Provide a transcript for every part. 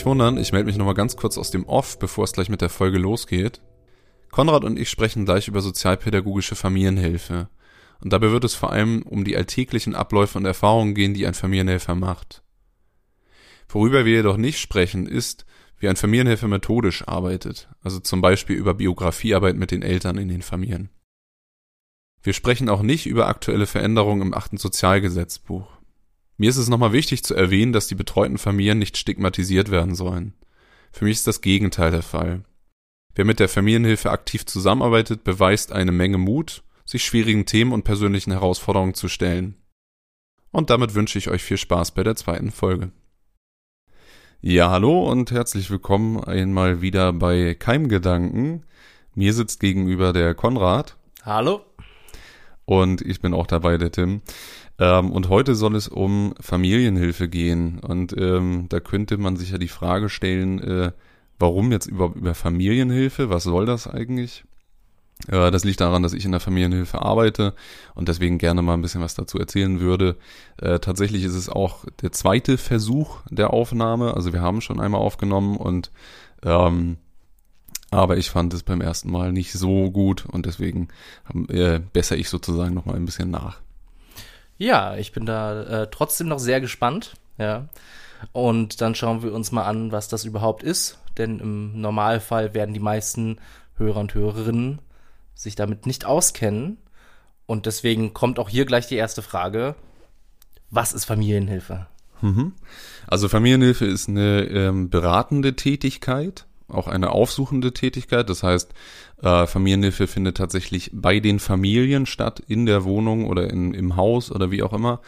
Nicht wundern, ich melde mich nochmal ganz kurz aus dem Off, bevor es gleich mit der Folge losgeht. Konrad und ich sprechen gleich über sozialpädagogische Familienhilfe. Und dabei wird es vor allem um die alltäglichen Abläufe und Erfahrungen gehen, die ein Familienhelfer macht. Worüber wir jedoch nicht sprechen, ist, wie ein Familienhelfer methodisch arbeitet, also zum Beispiel über Biografiearbeit mit den Eltern in den Familien. Wir sprechen auch nicht über aktuelle Veränderungen im achten Sozialgesetzbuch. Mir ist es nochmal wichtig zu erwähnen, dass die betreuten Familien nicht stigmatisiert werden sollen. Für mich ist das Gegenteil der Fall. Wer mit der Familienhilfe aktiv zusammenarbeitet, beweist eine Menge Mut, sich schwierigen Themen und persönlichen Herausforderungen zu stellen. Und damit wünsche ich euch viel Spaß bei der zweiten Folge. Ja, hallo und herzlich willkommen einmal wieder bei Keimgedanken. Mir sitzt gegenüber der Konrad. Hallo. Und ich bin auch dabei, der Tim. Ähm, und heute soll es um Familienhilfe gehen. Und ähm, da könnte man sich ja die Frage stellen, äh, warum jetzt überhaupt über Familienhilfe? Was soll das eigentlich? Äh, das liegt daran, dass ich in der Familienhilfe arbeite und deswegen gerne mal ein bisschen was dazu erzählen würde. Äh, tatsächlich ist es auch der zweite Versuch der Aufnahme. Also wir haben schon einmal aufgenommen und ähm, aber ich fand es beim ersten Mal nicht so gut und deswegen äh, besser ich sozusagen noch mal ein bisschen nach. Ja, ich bin da äh, trotzdem noch sehr gespannt. Ja. Und dann schauen wir uns mal an, was das überhaupt ist. Denn im Normalfall werden die meisten Hörer und Hörerinnen sich damit nicht auskennen. Und deswegen kommt auch hier gleich die erste Frage. Was ist Familienhilfe? Mhm. Also Familienhilfe ist eine ähm, beratende Tätigkeit auch eine aufsuchende Tätigkeit. Das heißt, äh, Familienhilfe findet tatsächlich bei den Familien statt, in der Wohnung oder in, im Haus oder wie auch immer.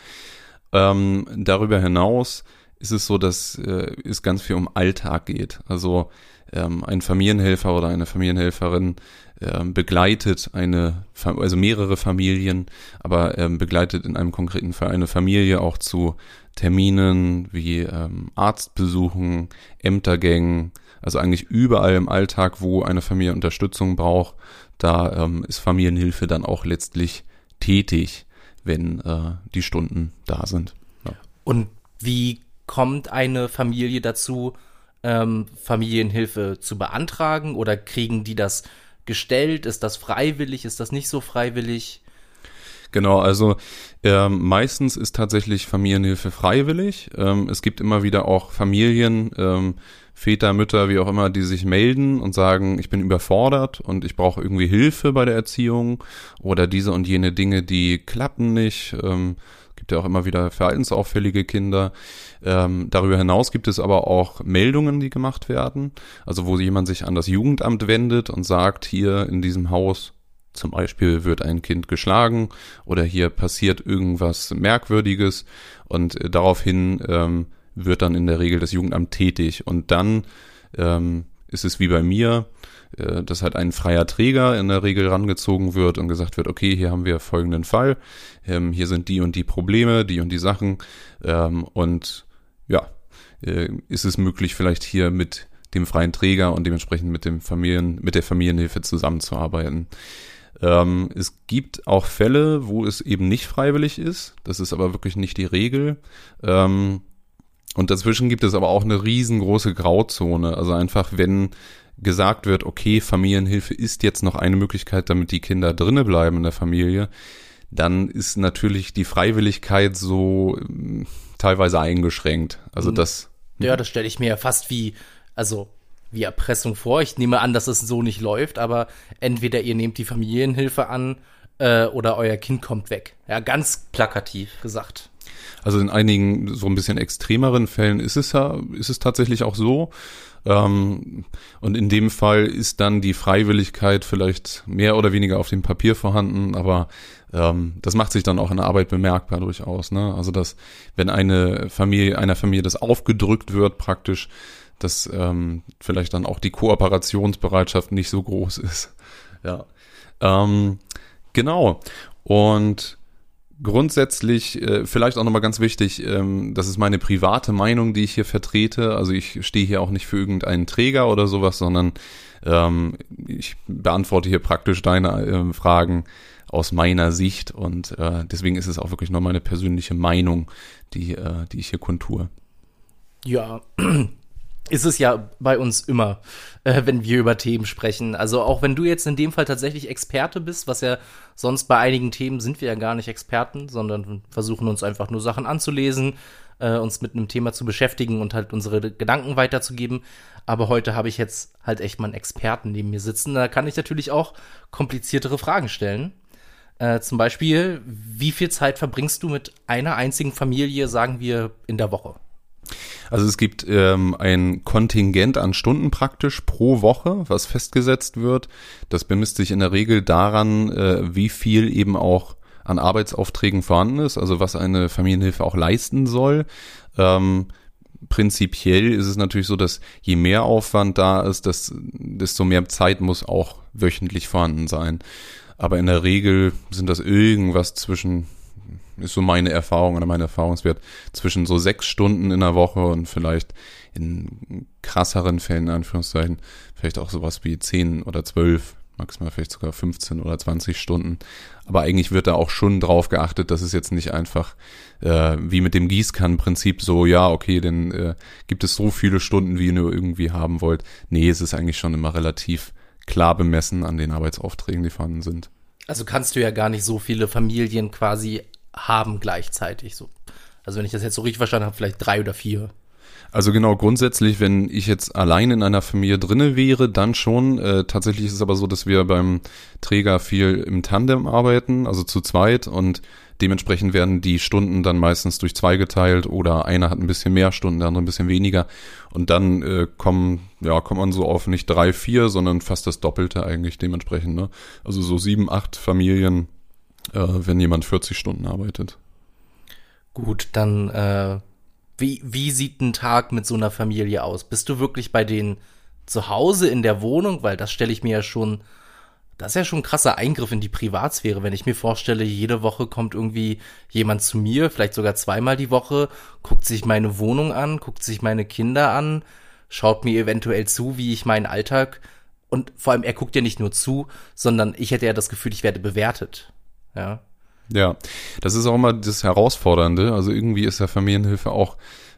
Ähm, darüber hinaus ist es so, dass äh, es ganz viel um Alltag geht. Also ähm, ein Familienhelfer oder eine Familienhelferin ähm, begleitet eine, also mehrere Familien, aber ähm, begleitet in einem konkreten Fall eine Familie auch zu Terminen wie ähm, Arztbesuchen, Ämtergängen, also eigentlich überall im Alltag, wo eine Familie Unterstützung braucht, da ähm, ist Familienhilfe dann auch letztlich tätig, wenn äh, die Stunden da sind. Ja. Und wie kommt eine Familie dazu, ähm, Familienhilfe zu beantragen oder kriegen die das gestellt? Ist das freiwillig? Ist das nicht so freiwillig? Genau, also ähm, meistens ist tatsächlich Familienhilfe freiwillig. Ähm, es gibt immer wieder auch Familien, ähm, Väter, Mütter, wie auch immer, die sich melden und sagen, ich bin überfordert und ich brauche irgendwie Hilfe bei der Erziehung oder diese und jene Dinge, die klappen nicht. Ähm, gibt ja auch immer wieder verhaltensauffällige Kinder. Ähm, darüber hinaus gibt es aber auch Meldungen, die gemacht werden. Also wo jemand sich an das Jugendamt wendet und sagt, hier in diesem Haus zum Beispiel wird ein Kind geschlagen oder hier passiert irgendwas Merkwürdiges und äh, daraufhin ähm, wird dann in der Regel das Jugendamt tätig. Und dann ähm, ist es wie bei mir, äh, dass halt ein freier Träger in der Regel rangezogen wird und gesagt wird, okay, hier haben wir folgenden Fall, ähm, hier sind die und die Probleme, die und die Sachen ähm, und ja, äh, ist es möglich, vielleicht hier mit dem freien Träger und dementsprechend mit dem Familien, mit der Familienhilfe zusammenzuarbeiten. Ähm, es gibt auch Fälle, wo es eben nicht freiwillig ist. Das ist aber wirklich nicht die Regel. Ähm, und dazwischen gibt es aber auch eine riesengroße Grauzone. Also einfach, wenn gesagt wird, okay, Familienhilfe ist jetzt noch eine Möglichkeit, damit die Kinder drinnen bleiben in der Familie, dann ist natürlich die Freiwilligkeit so äh, teilweise eingeschränkt. Also mhm. das. Ja, das stelle ich mir ja fast wie, also wie Erpressung vor. Ich nehme an, dass es so nicht läuft, aber entweder ihr nehmt die Familienhilfe an äh, oder euer Kind kommt weg. Ja, ganz plakativ gesagt. Also in einigen so ein bisschen extremeren Fällen ist es ja, ist es tatsächlich auch so. Ähm, und in dem Fall ist dann die Freiwilligkeit vielleicht mehr oder weniger auf dem Papier vorhanden, aber ähm, das macht sich dann auch in der Arbeit bemerkbar durchaus. Ne? Also dass, wenn eine Familie, einer Familie das aufgedrückt wird, praktisch, dass ähm, vielleicht dann auch die Kooperationsbereitschaft nicht so groß ist. Ja. Ähm, genau. Und Grundsätzlich, äh, vielleicht auch nochmal ganz wichtig, ähm, das ist meine private Meinung, die ich hier vertrete. Also ich stehe hier auch nicht für irgendeinen Träger oder sowas, sondern ähm, ich beantworte hier praktisch deine äh, Fragen aus meiner Sicht und äh, deswegen ist es auch wirklich nur meine persönliche Meinung, die, äh, die ich hier kundtue. Ja, ist es ja bei uns immer, äh, wenn wir über Themen sprechen. Also auch wenn du jetzt in dem Fall tatsächlich Experte bist, was ja sonst bei einigen Themen sind wir ja gar nicht Experten, sondern versuchen uns einfach nur Sachen anzulesen, äh, uns mit einem Thema zu beschäftigen und halt unsere Gedanken weiterzugeben. Aber heute habe ich jetzt halt echt mal einen Experten neben mir sitzen. Da kann ich natürlich auch kompliziertere Fragen stellen. Äh, zum Beispiel, wie viel Zeit verbringst du mit einer einzigen Familie, sagen wir, in der Woche? Also es gibt ähm, ein Kontingent an Stunden praktisch pro Woche, was festgesetzt wird. Das bemisst sich in der Regel daran, äh, wie viel eben auch an Arbeitsaufträgen vorhanden ist, also was eine Familienhilfe auch leisten soll. Ähm, prinzipiell ist es natürlich so, dass je mehr Aufwand da ist, dass, desto mehr Zeit muss auch wöchentlich vorhanden sein. Aber in der Regel sind das irgendwas zwischen ist so meine Erfahrung oder mein Erfahrungswert zwischen so sechs Stunden in der Woche und vielleicht in krasseren Fällen, in Anführungszeichen, vielleicht auch sowas wie zehn oder zwölf, maximal vielleicht sogar 15 oder 20 Stunden. Aber eigentlich wird da auch schon drauf geachtet, dass es jetzt nicht einfach äh, wie mit dem Gießkannenprinzip so, ja, okay, dann äh, gibt es so viele Stunden, wie ihr nur irgendwie haben wollt. Nee, es ist eigentlich schon immer relativ klar bemessen an den Arbeitsaufträgen, die vorhanden sind. Also kannst du ja gar nicht so viele Familien quasi haben gleichzeitig. So. Also wenn ich das jetzt so richtig verstanden habe, vielleicht drei oder vier. Also genau, grundsätzlich, wenn ich jetzt allein in einer Familie drinne wäre, dann schon. Äh, tatsächlich ist es aber so, dass wir beim Träger viel im Tandem arbeiten, also zu zweit und dementsprechend werden die Stunden dann meistens durch zwei geteilt oder einer hat ein bisschen mehr Stunden, der andere ein bisschen weniger und dann äh, kommen, ja, kommt man so auf nicht drei, vier, sondern fast das Doppelte eigentlich dementsprechend, ne? Also so sieben, acht Familien äh, wenn jemand 40 Stunden arbeitet. Gut, dann äh, wie, wie sieht ein Tag mit so einer Familie aus? Bist du wirklich bei denen zu Hause in der Wohnung? Weil das stelle ich mir ja schon, das ist ja schon ein krasser Eingriff in die Privatsphäre, wenn ich mir vorstelle, jede Woche kommt irgendwie jemand zu mir, vielleicht sogar zweimal die Woche, guckt sich meine Wohnung an, guckt sich meine Kinder an, schaut mir eventuell zu, wie ich meinen Alltag und vor allem er guckt ja nicht nur zu, sondern ich hätte ja das Gefühl, ich werde bewertet. Ja. Ja, das ist auch immer das Herausfordernde. Also irgendwie ist ja Familienhilfe auch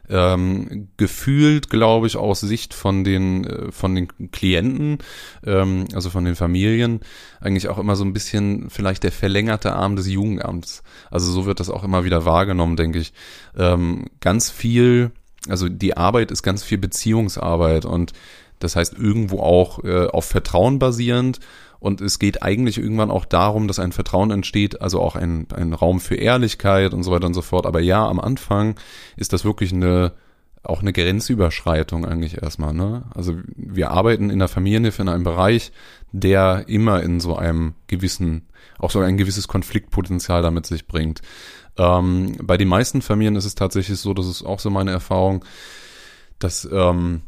ähm, gefühlt, glaube ich, aus Sicht von den äh, von den Klienten, ähm, also von den Familien, eigentlich auch immer so ein bisschen vielleicht der verlängerte Arm des Jugendamts. Also so wird das auch immer wieder wahrgenommen, denke ich. Ähm, ganz viel, also die Arbeit ist ganz viel Beziehungsarbeit und das heißt irgendwo auch äh, auf Vertrauen basierend und es geht eigentlich irgendwann auch darum, dass ein Vertrauen entsteht, also auch ein, ein Raum für Ehrlichkeit und so weiter und so fort. Aber ja, am Anfang ist das wirklich eine, auch eine Grenzüberschreitung eigentlich erstmal. Ne? Also wir arbeiten in der Familienhilfe in einem Bereich, der immer in so einem gewissen, auch so ein gewisses Konfliktpotenzial damit sich bringt. Ähm, bei den meisten Familien ist es tatsächlich so, das ist auch so meine Erfahrung, dass ähm,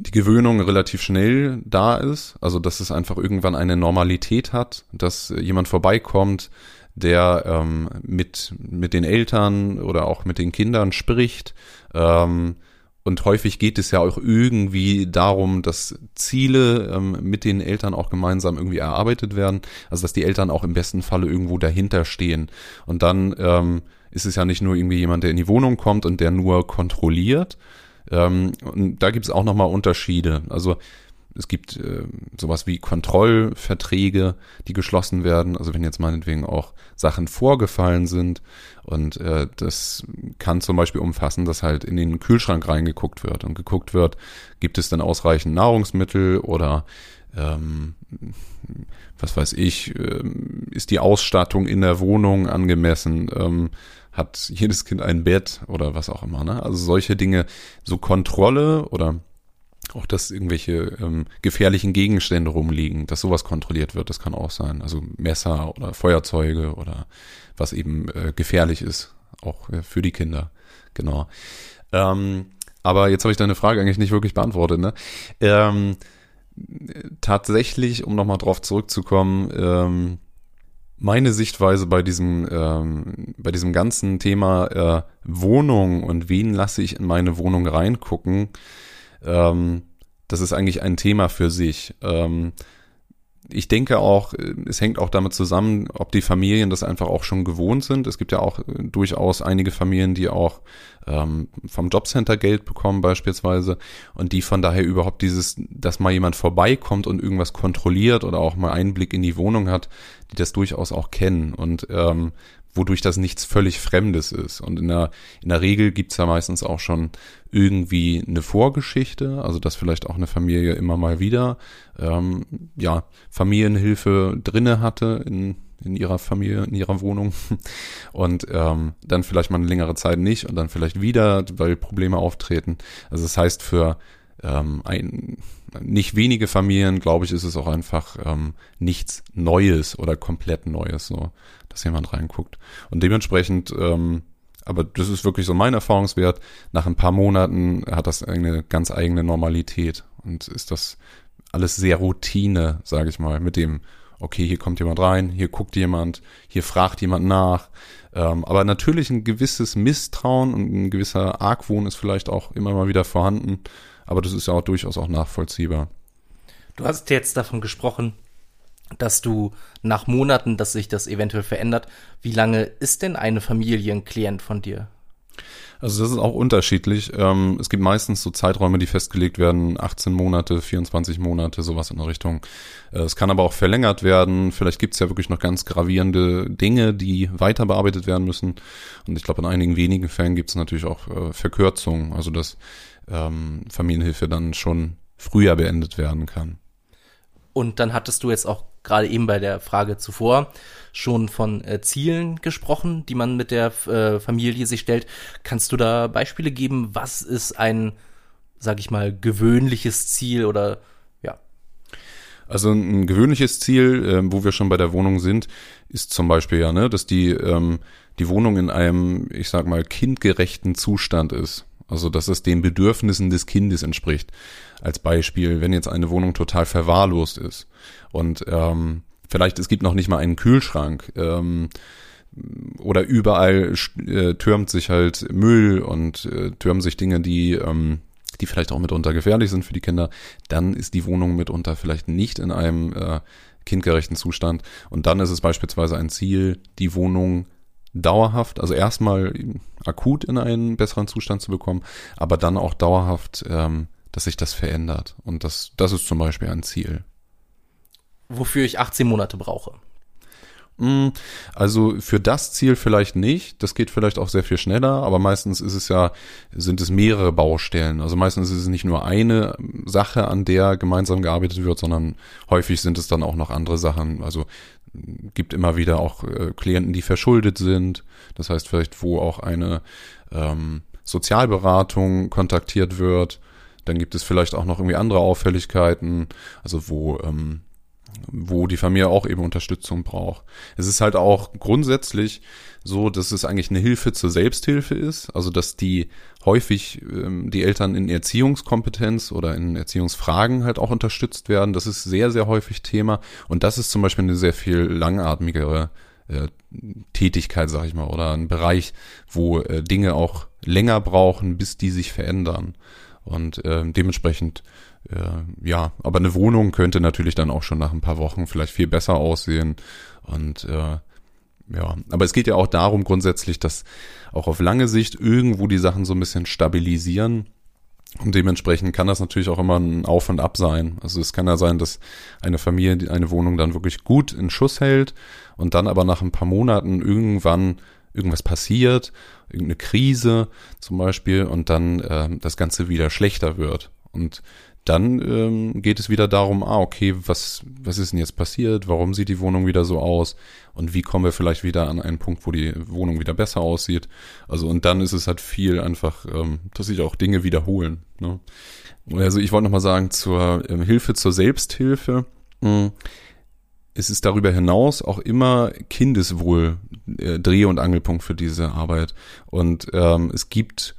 die Gewöhnung relativ schnell da ist, also dass es einfach irgendwann eine Normalität hat, dass jemand vorbeikommt, der ähm, mit, mit den Eltern oder auch mit den Kindern spricht. Ähm, und häufig geht es ja auch irgendwie darum, dass Ziele ähm, mit den Eltern auch gemeinsam irgendwie erarbeitet werden. Also dass die Eltern auch im besten Falle irgendwo dahinter stehen. Und dann ähm, ist es ja nicht nur irgendwie jemand, der in die Wohnung kommt und der nur kontrolliert, ähm, und da gibt es auch nochmal Unterschiede. Also es gibt äh, sowas wie Kontrollverträge, die geschlossen werden. Also wenn jetzt meinetwegen auch Sachen vorgefallen sind und äh, das kann zum Beispiel umfassen, dass halt in den Kühlschrank reingeguckt wird und geguckt wird, gibt es denn ausreichend Nahrungsmittel oder ähm, was weiß ich, ähm, ist die Ausstattung in der Wohnung angemessen? Ähm, hat jedes Kind ein Bett oder was auch immer. Ne? Also solche Dinge, so Kontrolle oder auch, dass irgendwelche ähm, gefährlichen Gegenstände rumliegen, dass sowas kontrolliert wird, das kann auch sein. Also Messer oder Feuerzeuge oder was eben äh, gefährlich ist, auch äh, für die Kinder. Genau. Ähm, aber jetzt habe ich deine Frage eigentlich nicht wirklich beantwortet. Ne? Ähm, tatsächlich, um nochmal drauf zurückzukommen, ähm, meine Sichtweise bei diesem, ähm, bei diesem ganzen Thema äh, Wohnung und wen lasse ich in meine Wohnung reingucken, ähm, das ist eigentlich ein Thema für sich. Ähm, ich denke auch, es hängt auch damit zusammen, ob die Familien das einfach auch schon gewohnt sind. Es gibt ja auch durchaus einige Familien, die auch ähm, vom Jobcenter Geld bekommen beispielsweise und die von daher überhaupt dieses, dass mal jemand vorbeikommt und irgendwas kontrolliert oder auch mal Einblick in die Wohnung hat, die das durchaus auch kennen und ähm, wodurch das nichts völlig Fremdes ist. Und in der, in der Regel gibt's ja meistens auch schon irgendwie eine Vorgeschichte, also dass vielleicht auch eine Familie immer mal wieder ähm, ja Familienhilfe drinne hatte in in ihrer Familie, in ihrer Wohnung und ähm, dann vielleicht mal eine längere Zeit nicht und dann vielleicht wieder, weil Probleme auftreten. Also das heißt für ähm, ein, nicht wenige Familien, glaube ich, ist es auch einfach ähm, nichts Neues oder komplett Neues, so dass jemand reinguckt. Und dementsprechend, ähm, aber das ist wirklich so mein Erfahrungswert, nach ein paar Monaten hat das eine ganz eigene Normalität und ist das alles sehr Routine, sage ich mal, mit dem okay, hier kommt jemand rein, hier guckt jemand, hier fragt jemand nach. Ähm, aber natürlich ein gewisses Misstrauen und ein gewisser Argwohn ist vielleicht auch immer mal wieder vorhanden. Aber das ist ja auch durchaus auch nachvollziehbar. Du hast jetzt davon gesprochen, dass du nach Monaten, dass sich das eventuell verändert. Wie lange ist denn eine Familienklient von dir? Also das ist auch unterschiedlich. Ähm, es gibt meistens so Zeiträume, die festgelegt werden, 18 Monate, 24 Monate, sowas in der Richtung. Äh, es kann aber auch verlängert werden. Vielleicht gibt es ja wirklich noch ganz gravierende Dinge, die weiter bearbeitet werden müssen. Und ich glaube, in einigen wenigen Fällen gibt es natürlich auch äh, Verkürzungen, also dass ähm, Familienhilfe dann schon früher beendet werden kann. Und dann hattest du jetzt auch gerade eben bei der Frage zuvor schon von äh, Zielen gesprochen, die man mit der äh, Familie sich stellt. Kannst du da Beispiele geben? Was ist ein, sag ich mal, gewöhnliches Ziel oder ja? Also ein gewöhnliches Ziel, äh, wo wir schon bei der Wohnung sind, ist zum Beispiel ja, ne, dass die ähm, die Wohnung in einem, ich sag mal, kindgerechten Zustand ist. Also dass es den Bedürfnissen des Kindes entspricht. Als Beispiel, wenn jetzt eine Wohnung total verwahrlost ist und ähm, vielleicht es gibt noch nicht mal einen Kühlschrank ähm, oder überall äh, türmt sich halt Müll und äh, türmen sich Dinge, die ähm, die vielleicht auch mitunter gefährlich sind für die Kinder, dann ist die Wohnung mitunter vielleicht nicht in einem äh, kindgerechten Zustand. Und dann ist es beispielsweise ein Ziel, die Wohnung dauerhaft, also erstmal akut in einen besseren Zustand zu bekommen, aber dann auch dauerhaft, ähm, dass sich das verändert. Und das, das ist zum Beispiel ein Ziel wofür ich 18 Monate brauche. Mm, also für das Ziel vielleicht nicht. Das geht vielleicht auch sehr viel schneller, aber meistens ist es ja, sind es mehrere Baustellen. Also meistens ist es nicht nur eine Sache, an der gemeinsam gearbeitet wird, sondern häufig sind es dann auch noch andere Sachen. Also gibt immer wieder auch äh, Klienten, die verschuldet sind. Das heißt vielleicht, wo auch eine ähm, Sozialberatung kontaktiert wird. Dann gibt es vielleicht auch noch irgendwie andere Auffälligkeiten, also wo ähm, wo die Familie auch eben Unterstützung braucht. Es ist halt auch grundsätzlich so, dass es eigentlich eine Hilfe zur Selbsthilfe ist, also dass die häufig ähm, die Eltern in Erziehungskompetenz oder in Erziehungsfragen halt auch unterstützt werden. Das ist sehr, sehr häufig Thema und das ist zum Beispiel eine sehr viel langatmigere äh, Tätigkeit, sag ich mal, oder ein Bereich, wo äh, Dinge auch länger brauchen, bis die sich verändern. Und äh, dementsprechend äh, ja, aber eine Wohnung könnte natürlich dann auch schon nach ein paar Wochen vielleicht viel besser aussehen. Und äh, ja, aber es geht ja auch darum grundsätzlich, dass auch auf lange Sicht irgendwo die Sachen so ein bisschen stabilisieren. Und dementsprechend kann das natürlich auch immer ein Auf und Ab sein. Also es kann ja sein, dass eine Familie eine Wohnung dann wirklich gut in Schuss hält und dann aber nach ein paar Monaten irgendwann irgendwas passiert, irgendeine Krise zum Beispiel und dann äh, das Ganze wieder schlechter wird. Und dann ähm, geht es wieder darum, ah, okay, was, was ist denn jetzt passiert? Warum sieht die Wohnung wieder so aus? Und wie kommen wir vielleicht wieder an einen Punkt, wo die Wohnung wieder besser aussieht? Also, und dann ist es halt viel einfach, ähm, dass sich auch Dinge wiederholen. Ne? Also, ich wollte nochmal sagen, zur ähm, Hilfe zur Selbsthilfe. Mh, hm, es ist darüber hinaus auch immer Kindeswohl äh, Dreh- und Angelpunkt für diese Arbeit. Und ähm, es gibt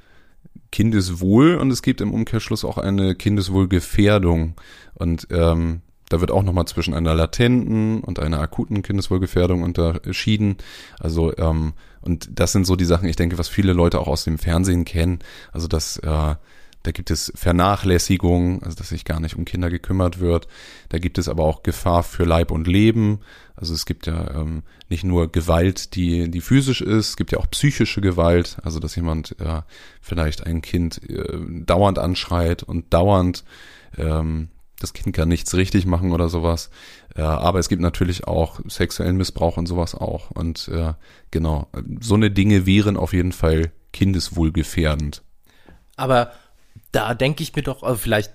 Kindeswohl und es gibt im Umkehrschluss auch eine Kindeswohlgefährdung. Und ähm, da wird auch nochmal zwischen einer latenten und einer akuten Kindeswohlgefährdung unterschieden. Also, ähm, und das sind so die Sachen, ich denke, was viele Leute auch aus dem Fernsehen kennen. Also, dass äh, da gibt es Vernachlässigung, also dass sich gar nicht um Kinder gekümmert wird. Da gibt es aber auch Gefahr für Leib und Leben. Also es gibt ja ähm, nicht nur Gewalt, die, die physisch ist, es gibt ja auch psychische Gewalt, also dass jemand äh, vielleicht ein Kind äh, dauernd anschreit und dauernd ähm, das Kind kann nichts richtig machen oder sowas. Äh, aber es gibt natürlich auch sexuellen Missbrauch und sowas auch. Und äh, genau, so eine Dinge wären auf jeden Fall kindeswohlgefährdend. Aber da denke ich mir doch, also vielleicht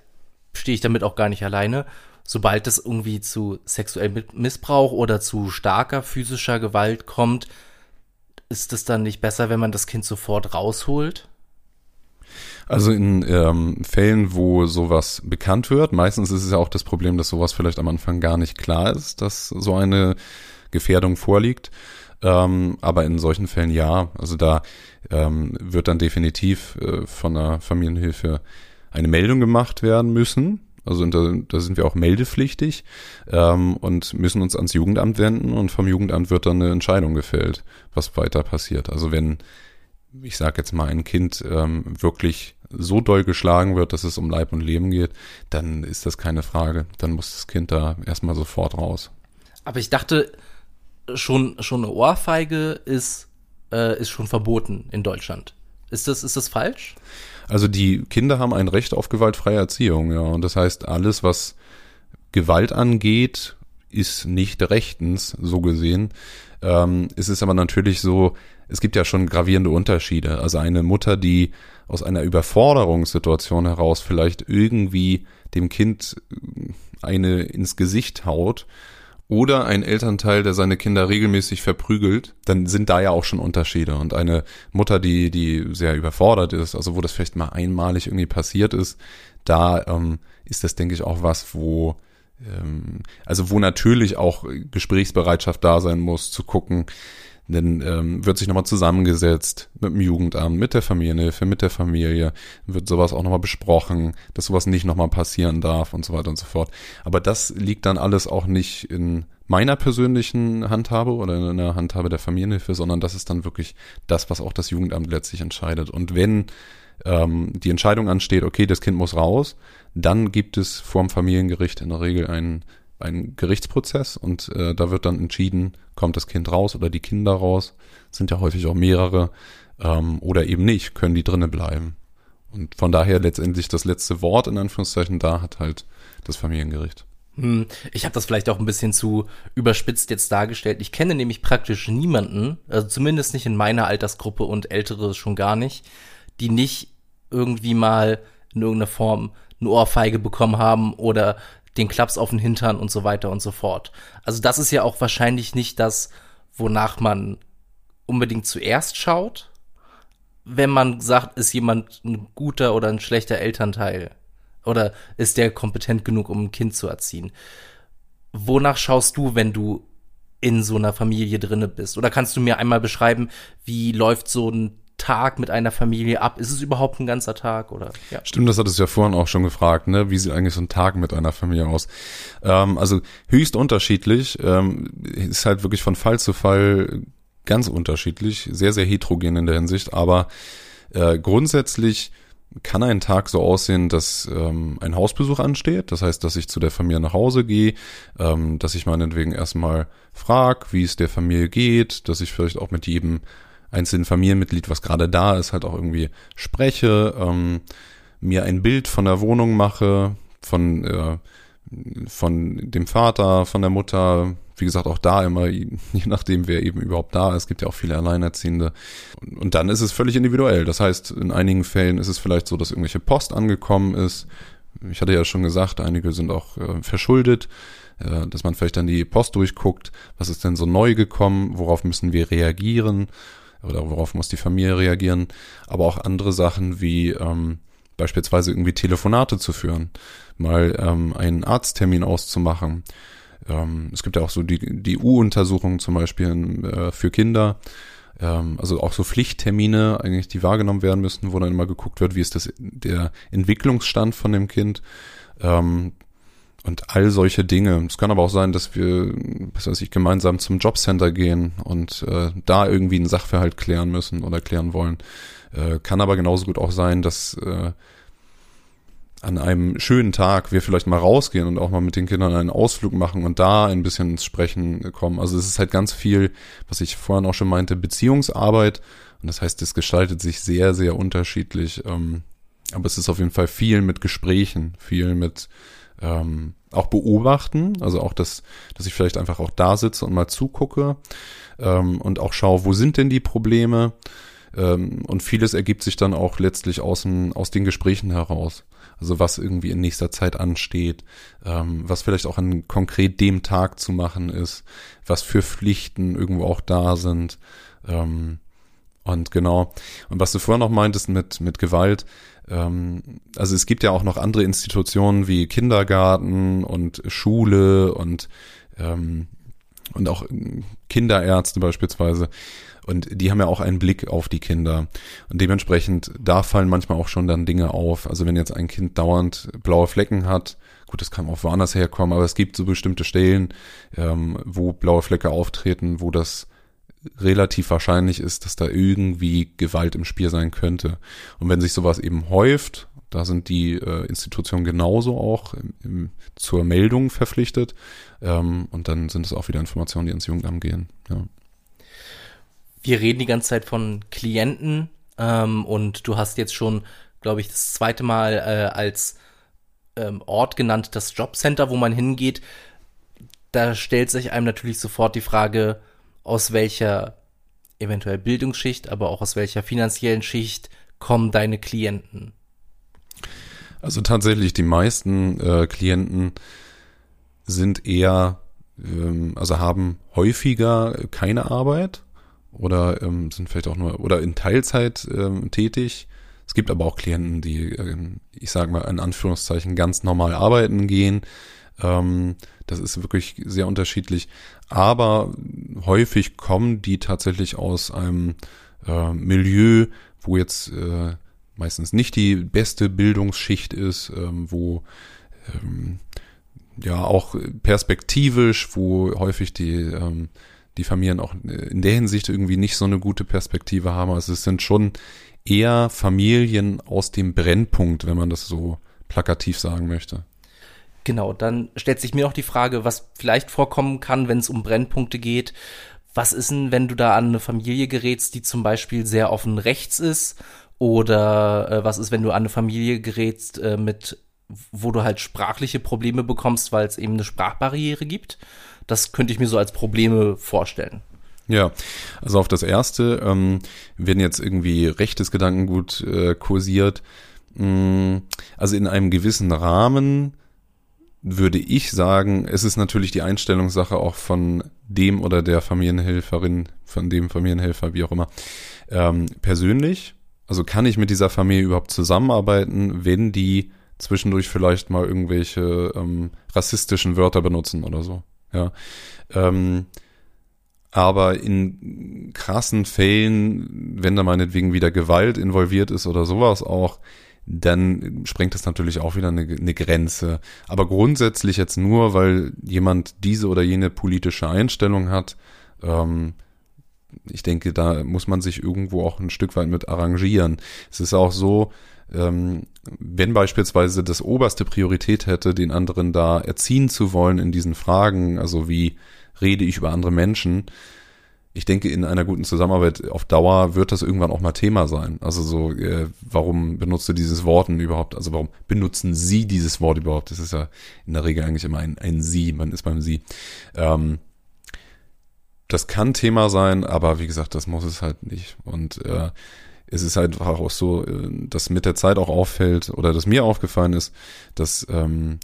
stehe ich damit auch gar nicht alleine, sobald es irgendwie zu sexuellem Missbrauch oder zu starker physischer Gewalt kommt, ist es dann nicht besser, wenn man das Kind sofort rausholt? Also in ähm, Fällen, wo sowas bekannt wird, meistens ist es ja auch das Problem, dass sowas vielleicht am Anfang gar nicht klar ist, dass so eine Gefährdung vorliegt. Ähm, aber in solchen Fällen ja. Also da ähm, wird dann definitiv äh, von der Familienhilfe eine Meldung gemacht werden müssen. Also da, da sind wir auch meldepflichtig ähm, und müssen uns ans Jugendamt wenden und vom Jugendamt wird dann eine Entscheidung gefällt, was weiter passiert. Also wenn, ich sage jetzt mal, ein Kind ähm, wirklich so doll geschlagen wird, dass es um Leib und Leben geht, dann ist das keine Frage. Dann muss das Kind da erstmal sofort raus. Aber ich dachte, schon, schon eine Ohrfeige ist, äh, ist schon verboten in Deutschland. Ist das, ist das falsch? Also die Kinder haben ein Recht auf gewaltfreie Erziehung, ja. Und das heißt, alles, was Gewalt angeht, ist nicht rechtens, so gesehen. Ähm, es ist aber natürlich so, es gibt ja schon gravierende Unterschiede. Also eine Mutter, die aus einer Überforderungssituation heraus vielleicht irgendwie dem Kind eine ins Gesicht haut, oder ein Elternteil, der seine Kinder regelmäßig verprügelt, dann sind da ja auch schon Unterschiede. Und eine Mutter, die, die sehr überfordert ist, also wo das vielleicht mal einmalig irgendwie passiert ist, da ähm, ist das, denke ich, auch was, wo ähm, also wo natürlich auch Gesprächsbereitschaft da sein muss, zu gucken, dann ähm, wird sich nochmal zusammengesetzt mit dem Jugendamt, mit der Familienhilfe, mit der Familie, wird sowas auch nochmal besprochen, dass sowas nicht nochmal passieren darf und so weiter und so fort. Aber das liegt dann alles auch nicht in meiner persönlichen Handhabe oder in der Handhabe der Familienhilfe, sondern das ist dann wirklich das, was auch das Jugendamt letztlich entscheidet. Und wenn ähm, die Entscheidung ansteht, okay, das Kind muss raus, dann gibt es vorm Familiengericht in der Regel einen ein Gerichtsprozess und äh, da wird dann entschieden, kommt das Kind raus oder die Kinder raus, sind ja häufig auch mehrere, ähm, oder eben nicht, können die drinnen bleiben. Und von daher letztendlich das letzte Wort in Anführungszeichen da hat halt das Familiengericht. Hm, ich habe das vielleicht auch ein bisschen zu überspitzt jetzt dargestellt. Ich kenne nämlich praktisch niemanden, also zumindest nicht in meiner Altersgruppe und ältere schon gar nicht, die nicht irgendwie mal in irgendeiner Form eine Ohrfeige bekommen haben oder den Klaps auf den Hintern und so weiter und so fort. Also das ist ja auch wahrscheinlich nicht das, wonach man unbedingt zuerst schaut, wenn man sagt, ist jemand ein guter oder ein schlechter Elternteil oder ist der kompetent genug, um ein Kind zu erziehen. Wonach schaust du, wenn du in so einer Familie drinne bist? Oder kannst du mir einmal beschreiben, wie läuft so ein Tag mit einer Familie ab? Ist es überhaupt ein ganzer Tag oder? Ja. Stimmt, das hattest du ja vorhin auch schon gefragt, ne? Wie sieht eigentlich so ein Tag mit einer Familie aus? Ähm, also höchst unterschiedlich, ähm, ist halt wirklich von Fall zu Fall ganz unterschiedlich, sehr, sehr heterogen in der Hinsicht, aber äh, grundsätzlich kann ein Tag so aussehen, dass ähm, ein Hausbesuch ansteht. Das heißt, dass ich zu der Familie nach Hause gehe, ähm, dass ich meinetwegen erstmal frag, wie es der Familie geht, dass ich vielleicht auch mit jedem einzelnen Familienmitglied, was gerade da ist, halt auch irgendwie spreche, ähm, mir ein Bild von der Wohnung mache, von, äh, von dem Vater, von der Mutter, wie gesagt, auch da immer, je nachdem, wer eben überhaupt da ist, gibt ja auch viele Alleinerziehende. Und, dann ist es völlig individuell. Das heißt, in einigen Fällen ist es vielleicht so, dass irgendwelche Post angekommen ist. Ich hatte ja schon gesagt, einige sind auch äh, verschuldet, äh, dass man vielleicht dann die Post durchguckt. Was ist denn so neu gekommen? Worauf müssen wir reagieren? Oder worauf muss die Familie reagieren, aber auch andere Sachen wie ähm, beispielsweise irgendwie Telefonate zu führen, mal ähm, einen Arzttermin auszumachen. Ähm, es gibt ja auch so die, die U-Untersuchungen zum Beispiel äh, für Kinder, ähm, also auch so Pflichttermine eigentlich, die wahrgenommen werden müssen, wo dann immer geguckt wird, wie ist das der Entwicklungsstand von dem Kind. Ähm, und all solche Dinge. Es kann aber auch sein, dass wir, was weiß ich, gemeinsam zum Jobcenter gehen und äh, da irgendwie einen Sachverhalt klären müssen oder klären wollen. Äh, kann aber genauso gut auch sein, dass äh, an einem schönen Tag wir vielleicht mal rausgehen und auch mal mit den Kindern einen Ausflug machen und da ein bisschen ins Sprechen kommen. Also es ist halt ganz viel, was ich vorhin auch schon meinte, Beziehungsarbeit. Und das heißt, es gestaltet sich sehr, sehr unterschiedlich. Ähm, aber es ist auf jeden Fall viel mit Gesprächen, viel mit ähm, auch beobachten. Also auch das, dass ich vielleicht einfach auch da sitze und mal zugucke ähm, und auch schaue, wo sind denn die Probleme. Ähm, und vieles ergibt sich dann auch letztlich aus, aus den Gesprächen heraus. Also was irgendwie in nächster Zeit ansteht, ähm, was vielleicht auch an konkret dem Tag zu machen ist, was für Pflichten irgendwo auch da sind. Ähm, und genau. Und was du vorher noch meintest mit, mit Gewalt, also es gibt ja auch noch andere Institutionen wie Kindergarten und Schule und, ähm, und auch Kinderärzte beispielsweise. Und die haben ja auch einen Blick auf die Kinder. Und dementsprechend, da fallen manchmal auch schon dann Dinge auf. Also wenn jetzt ein Kind dauernd blaue Flecken hat, gut, das kann auch woanders herkommen, aber es gibt so bestimmte Stellen, ähm, wo blaue Flecke auftreten, wo das relativ wahrscheinlich ist, dass da irgendwie Gewalt im Spiel sein könnte. Und wenn sich sowas eben häuft, da sind die äh, Institutionen genauso auch im, im, zur Meldung verpflichtet. Ähm, und dann sind es auch wieder Informationen, die ins Jugendamt gehen. Ja wir reden die ganze Zeit von Klienten ähm, und du hast jetzt schon, glaube ich, das zweite Mal äh, als ähm, Ort genannt, das Jobcenter, wo man hingeht. Da stellt sich einem natürlich sofort die Frage, aus welcher eventuell Bildungsschicht, aber auch aus welcher finanziellen Schicht kommen deine Klienten? Also tatsächlich die meisten äh, Klienten sind eher, ähm, also haben häufiger keine Arbeit oder ähm, sind vielleicht auch nur oder in Teilzeit ähm, tätig. Es gibt aber auch Klienten, die, ähm, ich sage mal in Anführungszeichen, ganz normal arbeiten gehen. Ähm, das ist wirklich sehr unterschiedlich. Aber häufig kommen die tatsächlich aus einem äh, Milieu, wo jetzt äh, meistens nicht die beste Bildungsschicht ist, ähm, wo ähm, ja auch perspektivisch, wo häufig die ähm, die Familien auch in der Hinsicht irgendwie nicht so eine gute Perspektive haben. Also es sind schon eher Familien aus dem Brennpunkt, wenn man das so plakativ sagen möchte. Genau, dann stellt sich mir noch die Frage, was vielleicht vorkommen kann, wenn es um Brennpunkte geht. Was ist denn, wenn du da an eine Familie gerätst, die zum Beispiel sehr offen rechts ist? Oder äh, was ist, wenn du an eine Familie gerätst äh, mit, wo du halt sprachliche Probleme bekommst, weil es eben eine Sprachbarriere gibt? Das könnte ich mir so als Probleme vorstellen. Ja, also auf das erste, ähm, wenn jetzt irgendwie rechtes Gedankengut äh, kursiert, mh, mm, also in einem gewissen Rahmen würde ich sagen, es ist natürlich die Einstellungssache auch von dem oder der Familienhelferin, von dem Familienhelfer, wie auch immer, ähm, persönlich. Also kann ich mit dieser Familie überhaupt zusammenarbeiten, wenn die zwischendurch vielleicht mal irgendwelche ähm, rassistischen Wörter benutzen oder so. Ja. Ähm, aber in krassen Fällen, wenn da meinetwegen wieder Gewalt involviert ist oder sowas auch, dann sprengt das natürlich auch wieder eine, eine, Grenze. Aber grundsätzlich jetzt nur, weil jemand diese oder jene politische Einstellung hat, ähm, ich denke, da muss man sich irgendwo auch ein Stück weit mit arrangieren. Es ist auch so, ähm, wenn beispielsweise das oberste Priorität hätte, den anderen da erziehen zu wollen in diesen Fragen, also wie rede ich über andere Menschen, ich denke, in einer guten Zusammenarbeit auf Dauer wird das irgendwann auch mal Thema sein. Also so, äh, warum benutzt du dieses Wort überhaupt? Also warum benutzen Sie dieses Wort überhaupt? Das ist ja in der Regel eigentlich immer ein, ein Sie, man ist beim Sie. Ähm, das kann Thema sein, aber wie gesagt, das muss es halt nicht. Und äh, es ist halt auch so, äh, dass mit der Zeit auch auffällt oder dass mir aufgefallen ist, dass ähm,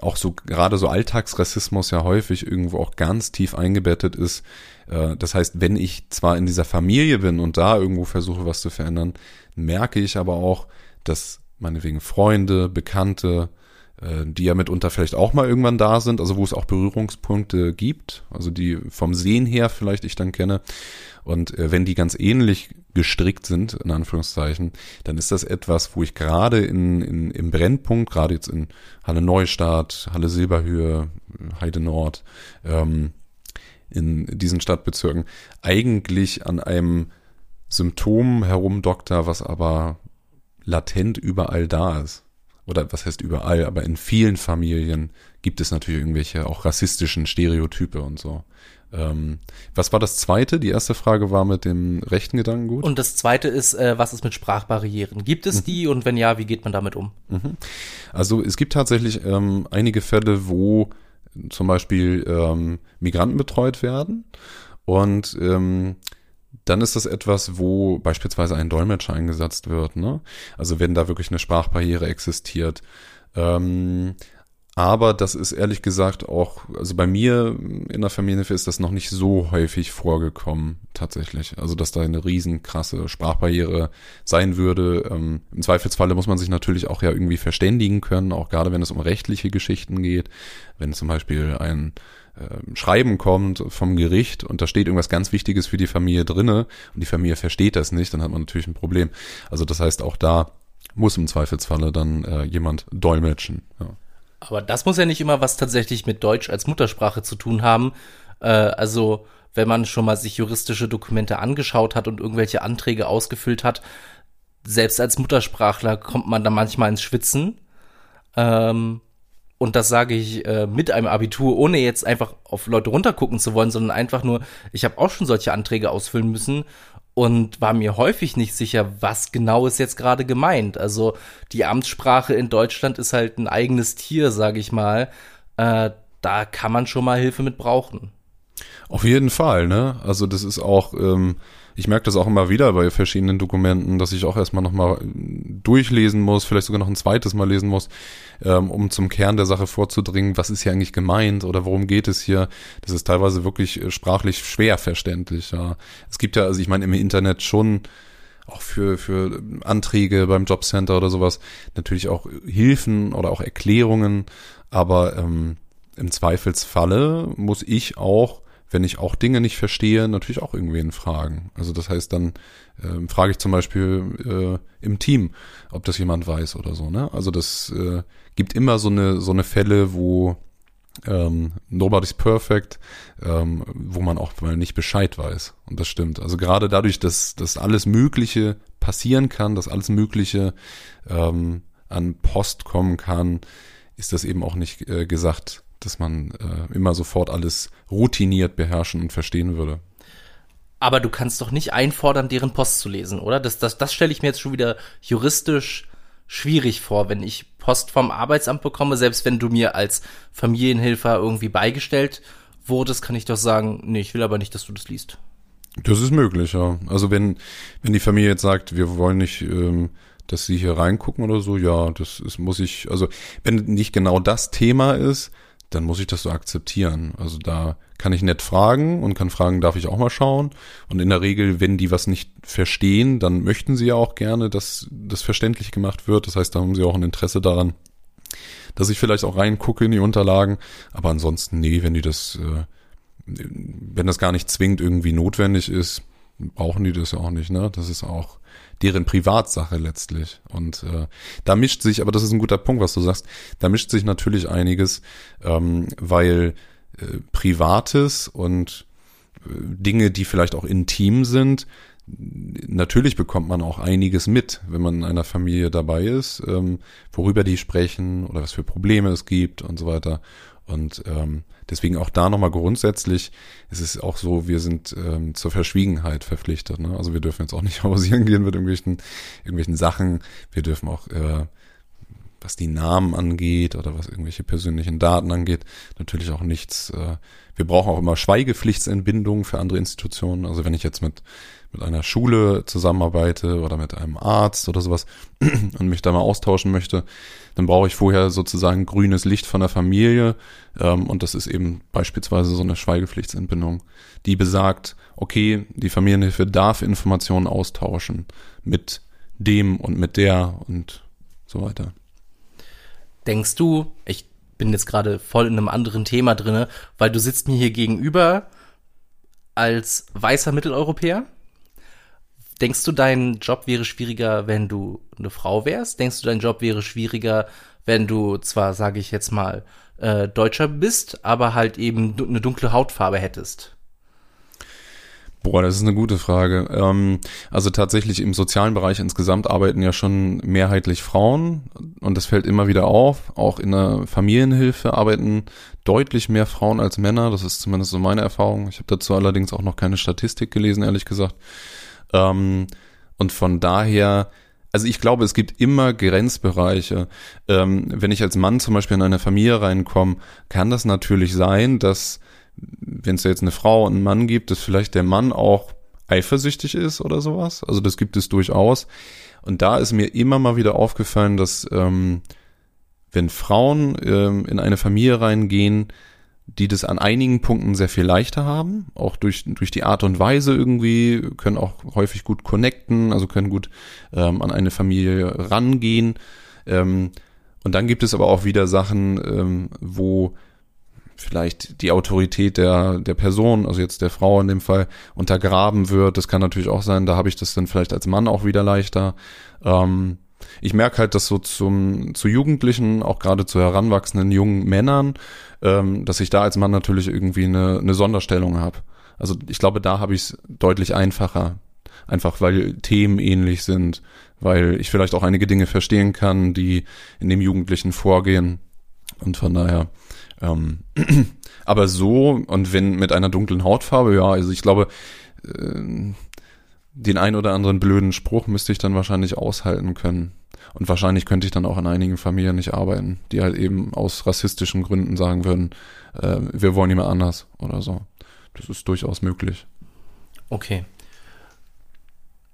auch so gerade so Alltagsrassismus ja häufig irgendwo auch ganz tief eingebettet ist. Äh, das heißt, wenn ich zwar in dieser Familie bin und da irgendwo versuche, was zu verändern, merke ich aber auch, dass meinetwegen Freunde, Bekannte, äh, die ja mitunter vielleicht auch mal irgendwann da sind, also wo es auch Berührungspunkte gibt, also die vom Sehen her vielleicht ich dann kenne. Und äh, wenn die ganz ähnlich gestrickt sind, in Anführungszeichen, dann ist das etwas, wo ich gerade in, in, im Brennpunkt, gerade jetzt in Halle Neustadt, Halle Silberhöhe, Heide Nord, ähm, in diesen Stadtbezirken, eigentlich an einem Symptom herumdokter, was aber latent überall da ist oder was heißt überall, aber in vielen Familien gibt es natürlich irgendwelche auch rassistischen Stereotype und so. Ähm, was war das zweite? Die erste Frage war mit dem rechten Gedankengut. Und das zweite ist, äh, was ist mit Sprachbarrieren? Gibt es mhm. die und wenn ja, wie geht man damit um? Mhm. Also es gibt tatsächlich ähm, einige Fälle, wo zum Beispiel ähm, Migranten betreut werden und ähm, dann ist das etwas, wo beispielsweise ein Dolmetscher eingesetzt wird. Ne? Also wenn da wirklich eine Sprachbarriere existiert. Ähm, aber das ist ehrlich gesagt auch, also bei mir in der Familienhilfe ist das noch nicht so häufig vorgekommen, tatsächlich. Also, dass da eine riesen krasse Sprachbarriere sein würde. Ähm, Im Zweifelsfalle muss man sich natürlich auch ja irgendwie verständigen können, auch gerade wenn es um rechtliche Geschichten geht. Wenn zum Beispiel ein äh, Schreiben kommt vom Gericht und da steht irgendwas ganz Wichtiges für die Familie drinne und die Familie versteht das nicht, dann hat man natürlich ein Problem. Also das heißt, auch da muss im Zweifelsfalle dann äh, jemand dolmetschen. Ja. Aber das muss ja nicht immer was tatsächlich mit Deutsch als Muttersprache zu tun haben. Äh, also, wenn man schon mal sich juristische Dokumente angeschaut hat und irgendwelche Anträge ausgefüllt hat, selbst als Muttersprachler kommt man da manchmal ins Schwitzen. Ähm, und das sage ich äh, mit einem Abitur, ohne jetzt einfach auf Leute runtergucken zu wollen, sondern einfach nur, ich habe auch schon solche Anträge ausfüllen müssen und war mir häufig nicht sicher, was genau ist jetzt gerade gemeint. Also die Amtssprache in Deutschland ist halt ein eigenes Tier, sage ich mal. Äh, da kann man schon mal Hilfe mit brauchen. Auf jeden Fall, ne? Also das ist auch, ähm, ich merke das auch immer wieder bei verschiedenen Dokumenten, dass ich auch erstmal nochmal durchlesen muss, vielleicht sogar noch ein zweites Mal lesen muss, ähm, um zum Kern der Sache vorzudringen, was ist hier eigentlich gemeint oder worum geht es hier. Das ist teilweise wirklich äh, sprachlich schwer verständlich. Ja. Es gibt ja, also ich meine, im Internet schon auch für, für Anträge beim Jobcenter oder sowas natürlich auch Hilfen oder auch Erklärungen, aber ähm, im Zweifelsfalle muss ich auch wenn ich auch Dinge nicht verstehe, natürlich auch irgendwen fragen. Also das heißt, dann ähm, frage ich zum Beispiel äh, im Team, ob das jemand weiß oder so. Ne? Also das äh, gibt immer so eine so eine Fälle, wo ähm, nobody's perfect, ähm, wo man auch mal nicht Bescheid weiß. Und das stimmt. Also gerade dadurch, dass, dass alles Mögliche passieren kann, dass alles Mögliche ähm, an Post kommen kann, ist das eben auch nicht äh, gesagt, dass man äh, immer sofort alles routiniert beherrschen und verstehen würde. Aber du kannst doch nicht einfordern, deren Post zu lesen, oder? Das, das, das stelle ich mir jetzt schon wieder juristisch schwierig vor, wenn ich Post vom Arbeitsamt bekomme, selbst wenn du mir als Familienhilfer irgendwie beigestellt wurdest, kann ich doch sagen, nee, ich will aber nicht, dass du das liest. Das ist möglich, ja. Also wenn, wenn die Familie jetzt sagt, wir wollen nicht, ähm, dass sie hier reingucken oder so, ja, das ist, muss ich, also wenn nicht genau das Thema ist, dann muss ich das so akzeptieren. Also da kann ich nett fragen und kann fragen, darf ich auch mal schauen? Und in der Regel, wenn die was nicht verstehen, dann möchten sie ja auch gerne, dass das verständlich gemacht wird. Das heißt, da haben sie auch ein Interesse daran, dass ich vielleicht auch reingucke in die Unterlagen. Aber ansonsten, nee, wenn die das, äh, wenn das gar nicht zwingend irgendwie notwendig ist, brauchen die das ja auch nicht, ne? Das ist auch deren Privatsache letztlich. Und äh, da mischt sich, aber das ist ein guter Punkt, was du sagst, da mischt sich natürlich einiges, ähm, weil äh, Privates und äh, Dinge, die vielleicht auch intim sind, natürlich bekommt man auch einiges mit, wenn man in einer Familie dabei ist, ähm, worüber die sprechen oder was für Probleme es gibt und so weiter. Und ähm, deswegen auch da nochmal grundsätzlich, es ist auch so, wir sind ähm, zur Verschwiegenheit verpflichtet. Ne? Also wir dürfen jetzt auch nicht hausieren gehen mit irgendwelchen, irgendwelchen Sachen. Wir dürfen auch, äh, was die Namen angeht oder was irgendwelche persönlichen Daten angeht, natürlich auch nichts. Äh, wir brauchen auch immer Schweigepflichtsentbindungen für andere Institutionen. Also wenn ich jetzt mit mit einer Schule zusammenarbeite oder mit einem Arzt oder sowas und mich da mal austauschen möchte, dann brauche ich vorher sozusagen grünes Licht von der Familie ähm, und das ist eben beispielsweise so eine Schweigepflichtsentbindung, die besagt, okay, die Familienhilfe darf Informationen austauschen mit dem und mit der und so weiter. Denkst du, ich bin jetzt gerade voll in einem anderen Thema drinne, weil du sitzt mir hier gegenüber als weißer Mitteleuropäer Denkst du, dein Job wäre schwieriger, wenn du eine Frau wärst? Denkst du, dein Job wäre schwieriger, wenn du zwar, sage ich jetzt mal, äh, Deutscher bist, aber halt eben eine dunkle Hautfarbe hättest? Boah, das ist eine gute Frage. Ähm, also tatsächlich im sozialen Bereich insgesamt arbeiten ja schon mehrheitlich Frauen und das fällt immer wieder auf. Auch in der Familienhilfe arbeiten deutlich mehr Frauen als Männer. Das ist zumindest so meine Erfahrung. Ich habe dazu allerdings auch noch keine Statistik gelesen, ehrlich gesagt. Ähm, und von daher also ich glaube, es gibt immer Grenzbereiche. Ähm, wenn ich als Mann zum Beispiel in eine Familie reinkomme, kann das natürlich sein, dass wenn es jetzt eine Frau und einen Mann gibt, dass vielleicht der Mann auch eifersüchtig ist oder sowas. Also das gibt es durchaus. Und da ist mir immer mal wieder aufgefallen, dass ähm, wenn Frauen ähm, in eine Familie reingehen, die das an einigen Punkten sehr viel leichter haben, auch durch, durch die Art und Weise irgendwie, können auch häufig gut connecten, also können gut ähm, an eine Familie rangehen. Ähm, und dann gibt es aber auch wieder Sachen, ähm, wo vielleicht die Autorität der, der Person, also jetzt der Frau in dem Fall, untergraben wird. Das kann natürlich auch sein, da habe ich das dann vielleicht als Mann auch wieder leichter. Ähm, ich merke halt, dass so zum, zu Jugendlichen, auch gerade zu heranwachsenden jungen Männern, ähm, dass ich da als Mann natürlich irgendwie eine, eine Sonderstellung habe. Also ich glaube, da habe ich es deutlich einfacher. Einfach weil Themen ähnlich sind, weil ich vielleicht auch einige Dinge verstehen kann, die in dem Jugendlichen vorgehen. Und von daher, ähm, aber so und wenn mit einer dunklen Hautfarbe, ja, also ich glaube, äh, den ein oder anderen blöden Spruch müsste ich dann wahrscheinlich aushalten können. Und wahrscheinlich könnte ich dann auch in einigen Familien nicht arbeiten, die halt eben aus rassistischen Gründen sagen würden, äh, wir wollen immer anders oder so. Das ist durchaus möglich. Okay.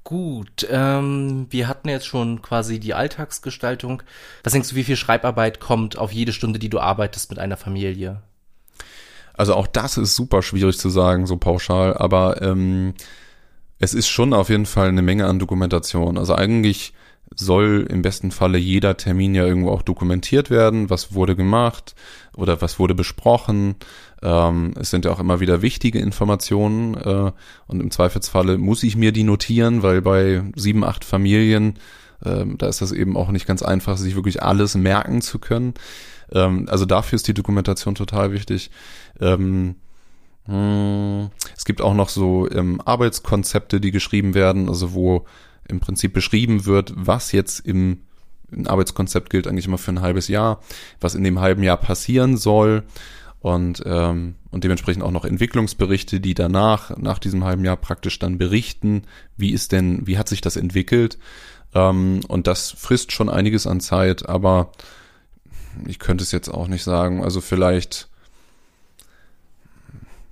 Gut, ähm, wir hatten jetzt schon quasi die Alltagsgestaltung. Was denkst du, wie viel Schreibarbeit kommt auf jede Stunde, die du arbeitest mit einer Familie? Also auch das ist super schwierig zu sagen, so pauschal, aber ähm, es ist schon auf jeden Fall eine Menge an Dokumentation. Also eigentlich soll im besten Falle jeder Termin ja irgendwo auch dokumentiert werden, was wurde gemacht oder was wurde besprochen. Ähm, es sind ja auch immer wieder wichtige Informationen äh, und im Zweifelsfalle muss ich mir die notieren, weil bei sieben, acht Familien, äh, da ist das eben auch nicht ganz einfach, sich wirklich alles merken zu können. Ähm, also dafür ist die Dokumentation total wichtig. Ähm, hm, es gibt auch noch so ähm, Arbeitskonzepte, die geschrieben werden, also wo im Prinzip beschrieben wird, was jetzt im Arbeitskonzept gilt eigentlich immer für ein halbes Jahr, was in dem halben Jahr passieren soll. Und, ähm, und dementsprechend auch noch Entwicklungsberichte, die danach, nach diesem halben Jahr praktisch dann berichten, wie ist denn, wie hat sich das entwickelt. Ähm, und das frisst schon einiges an Zeit, aber ich könnte es jetzt auch nicht sagen, also vielleicht,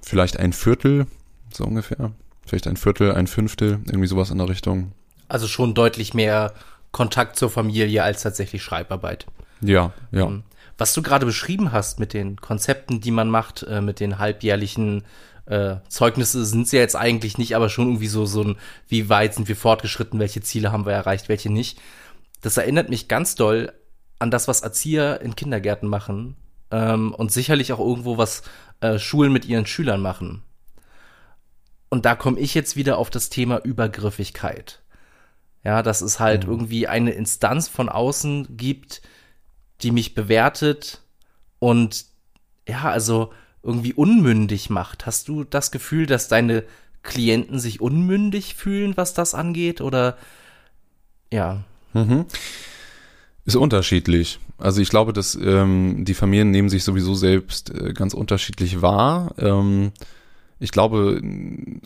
vielleicht ein Viertel, so ungefähr, vielleicht ein Viertel, ein Fünftel, irgendwie sowas in der Richtung. Also schon deutlich mehr Kontakt zur Familie als tatsächlich Schreibarbeit. Ja, ja. Ähm, was du gerade beschrieben hast mit den Konzepten, die man macht, äh, mit den halbjährlichen äh, Zeugnisse sind sie ja jetzt eigentlich nicht, aber schon irgendwie so, so ein, wie weit sind wir fortgeschritten, welche Ziele haben wir erreicht, welche nicht. Das erinnert mich ganz doll an das, was Erzieher in Kindergärten machen ähm, und sicherlich auch irgendwo was äh, Schulen mit ihren Schülern machen. Und da komme ich jetzt wieder auf das Thema Übergriffigkeit. Ja, dass es halt mhm. irgendwie eine Instanz von außen gibt, die mich bewertet und ja, also irgendwie unmündig macht. Hast du das Gefühl, dass deine Klienten sich unmündig fühlen, was das angeht? Oder ja. Mhm. Ist unterschiedlich. Also ich glaube, dass ähm, die Familien nehmen sich sowieso selbst äh, ganz unterschiedlich wahr. Ähm, ich glaube,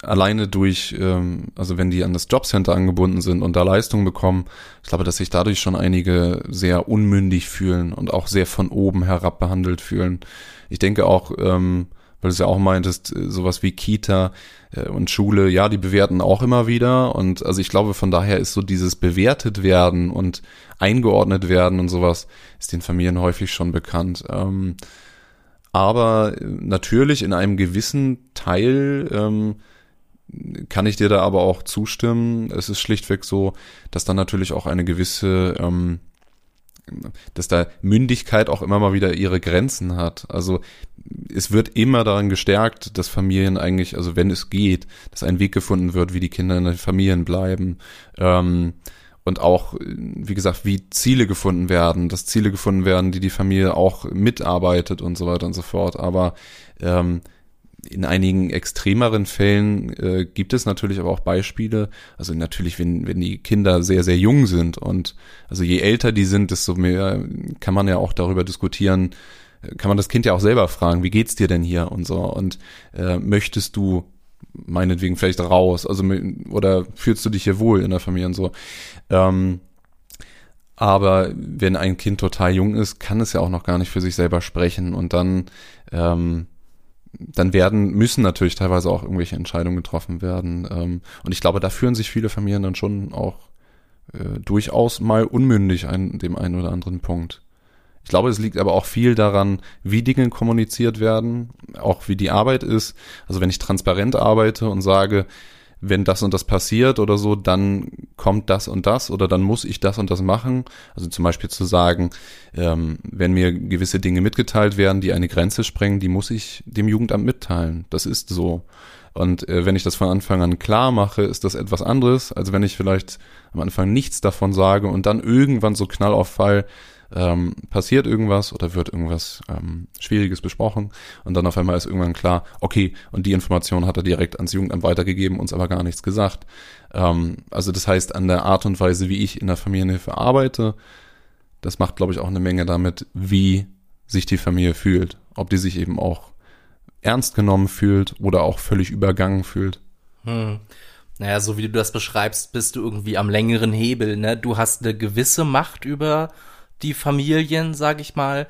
alleine durch, ähm, also wenn die an das Jobcenter angebunden sind und da Leistungen bekommen, ich glaube, dass sich dadurch schon einige sehr unmündig fühlen und auch sehr von oben herab behandelt fühlen. Ich denke auch, ähm, weil du es ja auch meintest, äh, sowas wie Kita äh, und Schule, ja, die bewerten auch immer wieder. Und also ich glaube, von daher ist so dieses bewertet werden und eingeordnet werden und sowas, ist den Familien häufig schon bekannt. Ähm, aber natürlich in einem gewissen Teil ähm, kann ich dir da aber auch zustimmen. Es ist schlichtweg so, dass dann natürlich auch eine gewisse, ähm, dass da Mündigkeit auch immer mal wieder ihre Grenzen hat. Also es wird immer daran gestärkt, dass Familien eigentlich, also wenn es geht, dass ein Weg gefunden wird, wie die Kinder in den Familien bleiben. Ähm, und auch, wie gesagt, wie Ziele gefunden werden, dass Ziele gefunden werden, die die Familie auch mitarbeitet und so weiter und so fort. Aber ähm, in einigen extremeren Fällen äh, gibt es natürlich aber auch Beispiele, also natürlich, wenn, wenn die Kinder sehr, sehr jung sind und also je älter die sind, desto mehr kann man ja auch darüber diskutieren, äh, kann man das Kind ja auch selber fragen, wie geht's dir denn hier und so und äh, möchtest du meinetwegen vielleicht raus, also oder fühlst du dich hier wohl in der Familie und so. Ähm, aber wenn ein Kind total jung ist, kann es ja auch noch gar nicht für sich selber sprechen und dann ähm, dann werden, müssen natürlich teilweise auch irgendwelche Entscheidungen getroffen werden. Ähm, und ich glaube, da führen sich viele Familien dann schon auch äh, durchaus mal unmündig an dem einen oder anderen Punkt. Ich glaube, es liegt aber auch viel daran, wie Dinge kommuniziert werden, auch wie die Arbeit ist. Also wenn ich transparent arbeite und sage, wenn das und das passiert oder so, dann kommt das und das oder dann muss ich das und das machen. Also zum Beispiel zu sagen, ähm, wenn mir gewisse Dinge mitgeteilt werden, die eine Grenze sprengen, die muss ich dem Jugendamt mitteilen. Das ist so. Und äh, wenn ich das von Anfang an klar mache, ist das etwas anderes, als wenn ich vielleicht am Anfang nichts davon sage und dann irgendwann so knall Fall ähm, passiert irgendwas oder wird irgendwas ähm, Schwieriges besprochen und dann auf einmal ist irgendwann klar, okay, und die Information hat er direkt ans Jugendamt weitergegeben, uns aber gar nichts gesagt. Ähm, also das heißt, an der Art und Weise, wie ich in der Familienhilfe arbeite, das macht, glaube ich, auch eine Menge damit, wie sich die Familie fühlt. Ob die sich eben auch ernst genommen fühlt oder auch völlig übergangen fühlt. Hm. Naja, so wie du das beschreibst, bist du irgendwie am längeren Hebel, ne? Du hast eine gewisse Macht über die Familien, sag ich mal,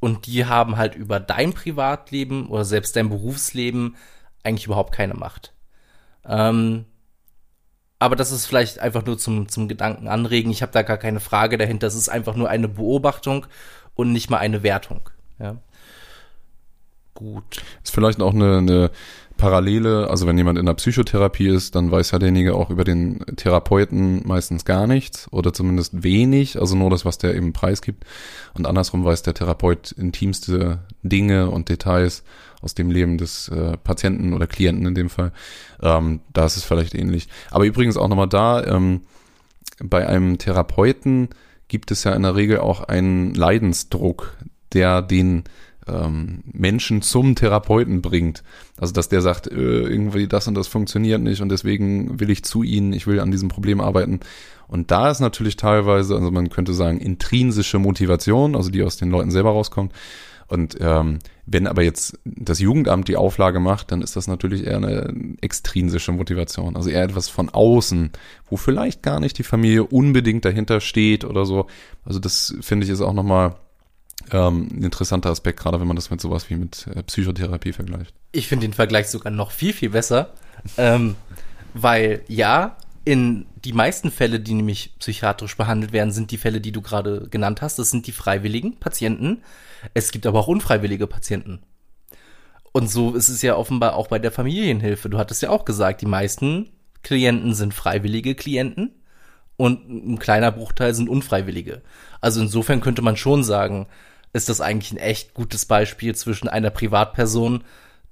und die haben halt über dein Privatleben oder selbst dein Berufsleben eigentlich überhaupt keine Macht. Ähm, aber das ist vielleicht einfach nur zum, zum Gedanken anregen. Ich habe da gar keine Frage dahinter. Es ist einfach nur eine Beobachtung und nicht mal eine Wertung. Ja. Gut. Ist vielleicht auch eine, eine Parallele, also wenn jemand in der Psychotherapie ist, dann weiß ja derjenige auch über den Therapeuten meistens gar nichts oder zumindest wenig, also nur das, was der eben preisgibt. Und andersrum weiß der Therapeut intimste Dinge und Details aus dem Leben des äh, Patienten oder Klienten in dem Fall. Ähm, da ist es vielleicht ähnlich. Aber übrigens auch nochmal da, ähm, bei einem Therapeuten gibt es ja in der Regel auch einen Leidensdruck, der den ähm, Menschen zum Therapeuten bringt. Also dass der sagt, äh, irgendwie das und das funktioniert nicht und deswegen will ich zu ihnen, ich will an diesem Problem arbeiten. Und da ist natürlich teilweise, also man könnte sagen, intrinsische Motivation, also die aus den Leuten selber rauskommt. Und ähm, wenn aber jetzt das Jugendamt die Auflage macht, dann ist das natürlich eher eine extrinsische Motivation, also eher etwas von außen, wo vielleicht gar nicht die Familie unbedingt dahinter steht oder so. Also das finde ich ist auch nochmal ähm, ein interessanter Aspekt, gerade wenn man das mit sowas wie mit äh, Psychotherapie vergleicht. Ich finde den Vergleich sogar noch viel, viel besser, ähm, weil ja, in die meisten Fälle, die nämlich psychiatrisch behandelt werden, sind die Fälle, die du gerade genannt hast. Das sind die freiwilligen Patienten. Es gibt aber auch unfreiwillige Patienten. Und so ist es ja offenbar auch bei der Familienhilfe. Du hattest ja auch gesagt, die meisten Klienten sind freiwillige Klienten und ein kleiner Bruchteil sind unfreiwillige. Also insofern könnte man schon sagen, ist das eigentlich ein echt gutes Beispiel zwischen einer Privatperson,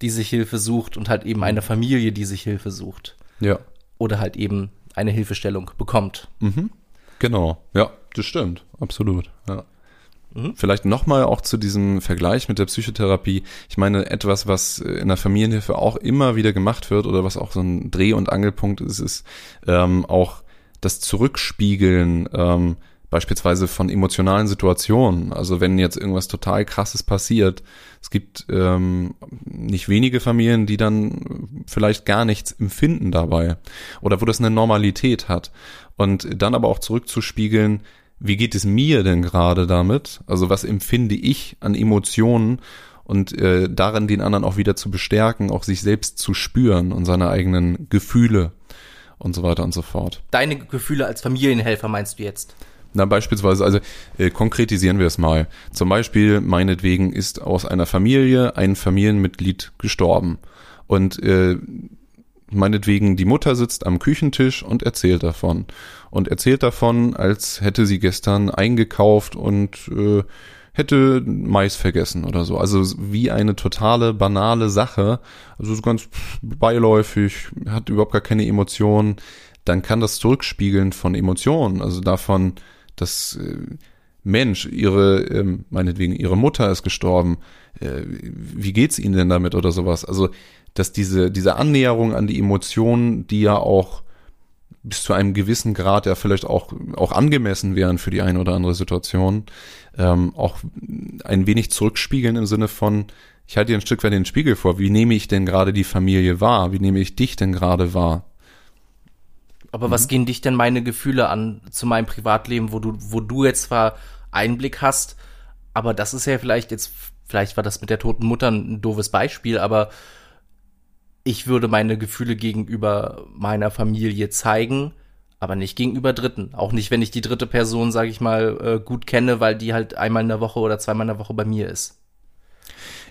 die sich Hilfe sucht und halt eben einer Familie, die sich Hilfe sucht. Ja. Oder halt eben eine Hilfestellung bekommt. Mhm. Genau. Ja, das stimmt. Absolut. Ja. Mhm. Vielleicht nochmal auch zu diesem Vergleich mit der Psychotherapie. Ich meine, etwas, was in der Familienhilfe auch immer wieder gemacht wird oder was auch so ein Dreh- und Angelpunkt ist, ist ähm, auch das Zurückspiegeln ähm, beispielsweise von emotionalen Situationen. Also wenn jetzt irgendwas total krasses passiert, es gibt ähm, nicht wenige Familien, die dann vielleicht gar nichts empfinden dabei oder wo das eine Normalität hat. Und dann aber auch zurückzuspiegeln, wie geht es mir denn gerade damit? Also was empfinde ich an Emotionen und äh, darin den anderen auch wieder zu bestärken, auch sich selbst zu spüren und seine eigenen Gefühle und so weiter und so fort. Deine Gefühle als Familienhelfer meinst du jetzt? Na, beispielsweise, also äh, konkretisieren wir es mal. Zum Beispiel, meinetwegen ist aus einer Familie ein Familienmitglied gestorben. Und äh, meinetwegen, die Mutter sitzt am Küchentisch und erzählt davon. Und erzählt davon, als hätte sie gestern eingekauft und äh, hätte Mais vergessen oder so. Also wie eine totale banale Sache, also so ganz beiläufig, hat überhaupt gar keine Emotionen, dann kann das Zurückspiegeln von Emotionen, also davon, dass äh, Mensch, ihre, ähm, meinetwegen, ihre Mutter ist gestorben, äh, wie geht's ihnen denn damit oder sowas? Also, dass diese, diese Annäherung an die Emotionen, die ja auch bis zu einem gewissen Grad ja vielleicht auch, auch angemessen wären für die eine oder andere Situation, ähm, auch ein wenig zurückspiegeln im Sinne von, ich halte dir ein Stück weit den Spiegel vor, wie nehme ich denn gerade die Familie wahr? Wie nehme ich dich denn gerade wahr? Aber mhm. was gehen dich denn meine Gefühle an zu meinem Privatleben, wo du, wo du jetzt zwar Einblick hast, aber das ist ja vielleicht jetzt, vielleicht war das mit der toten Mutter ein doofes Beispiel, aber ich würde meine Gefühle gegenüber meiner Familie zeigen, aber nicht gegenüber Dritten. Auch nicht, wenn ich die dritte Person, sage ich mal, äh, gut kenne, weil die halt einmal in der Woche oder zweimal in der Woche bei mir ist.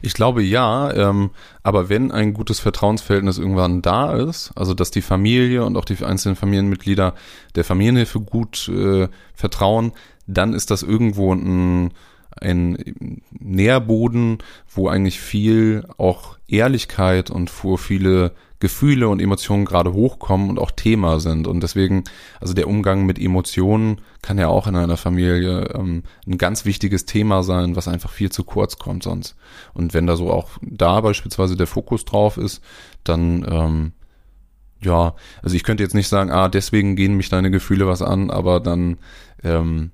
Ich glaube ja, ähm, aber wenn ein gutes Vertrauensverhältnis irgendwann da ist, also dass die Familie und auch die einzelnen Familienmitglieder der Familienhilfe gut äh, vertrauen, dann ist das irgendwo ein, ein Nährboden, wo eigentlich viel auch Ehrlichkeit und wo viele Gefühle und Emotionen gerade hochkommen und auch Thema sind. Und deswegen, also der Umgang mit Emotionen kann ja auch in einer Familie ähm, ein ganz wichtiges Thema sein, was einfach viel zu kurz kommt sonst. Und wenn da so auch da beispielsweise der Fokus drauf ist, dann ähm, ja, also ich könnte jetzt nicht sagen, ah, deswegen gehen mich deine Gefühle was an, aber dann ähm,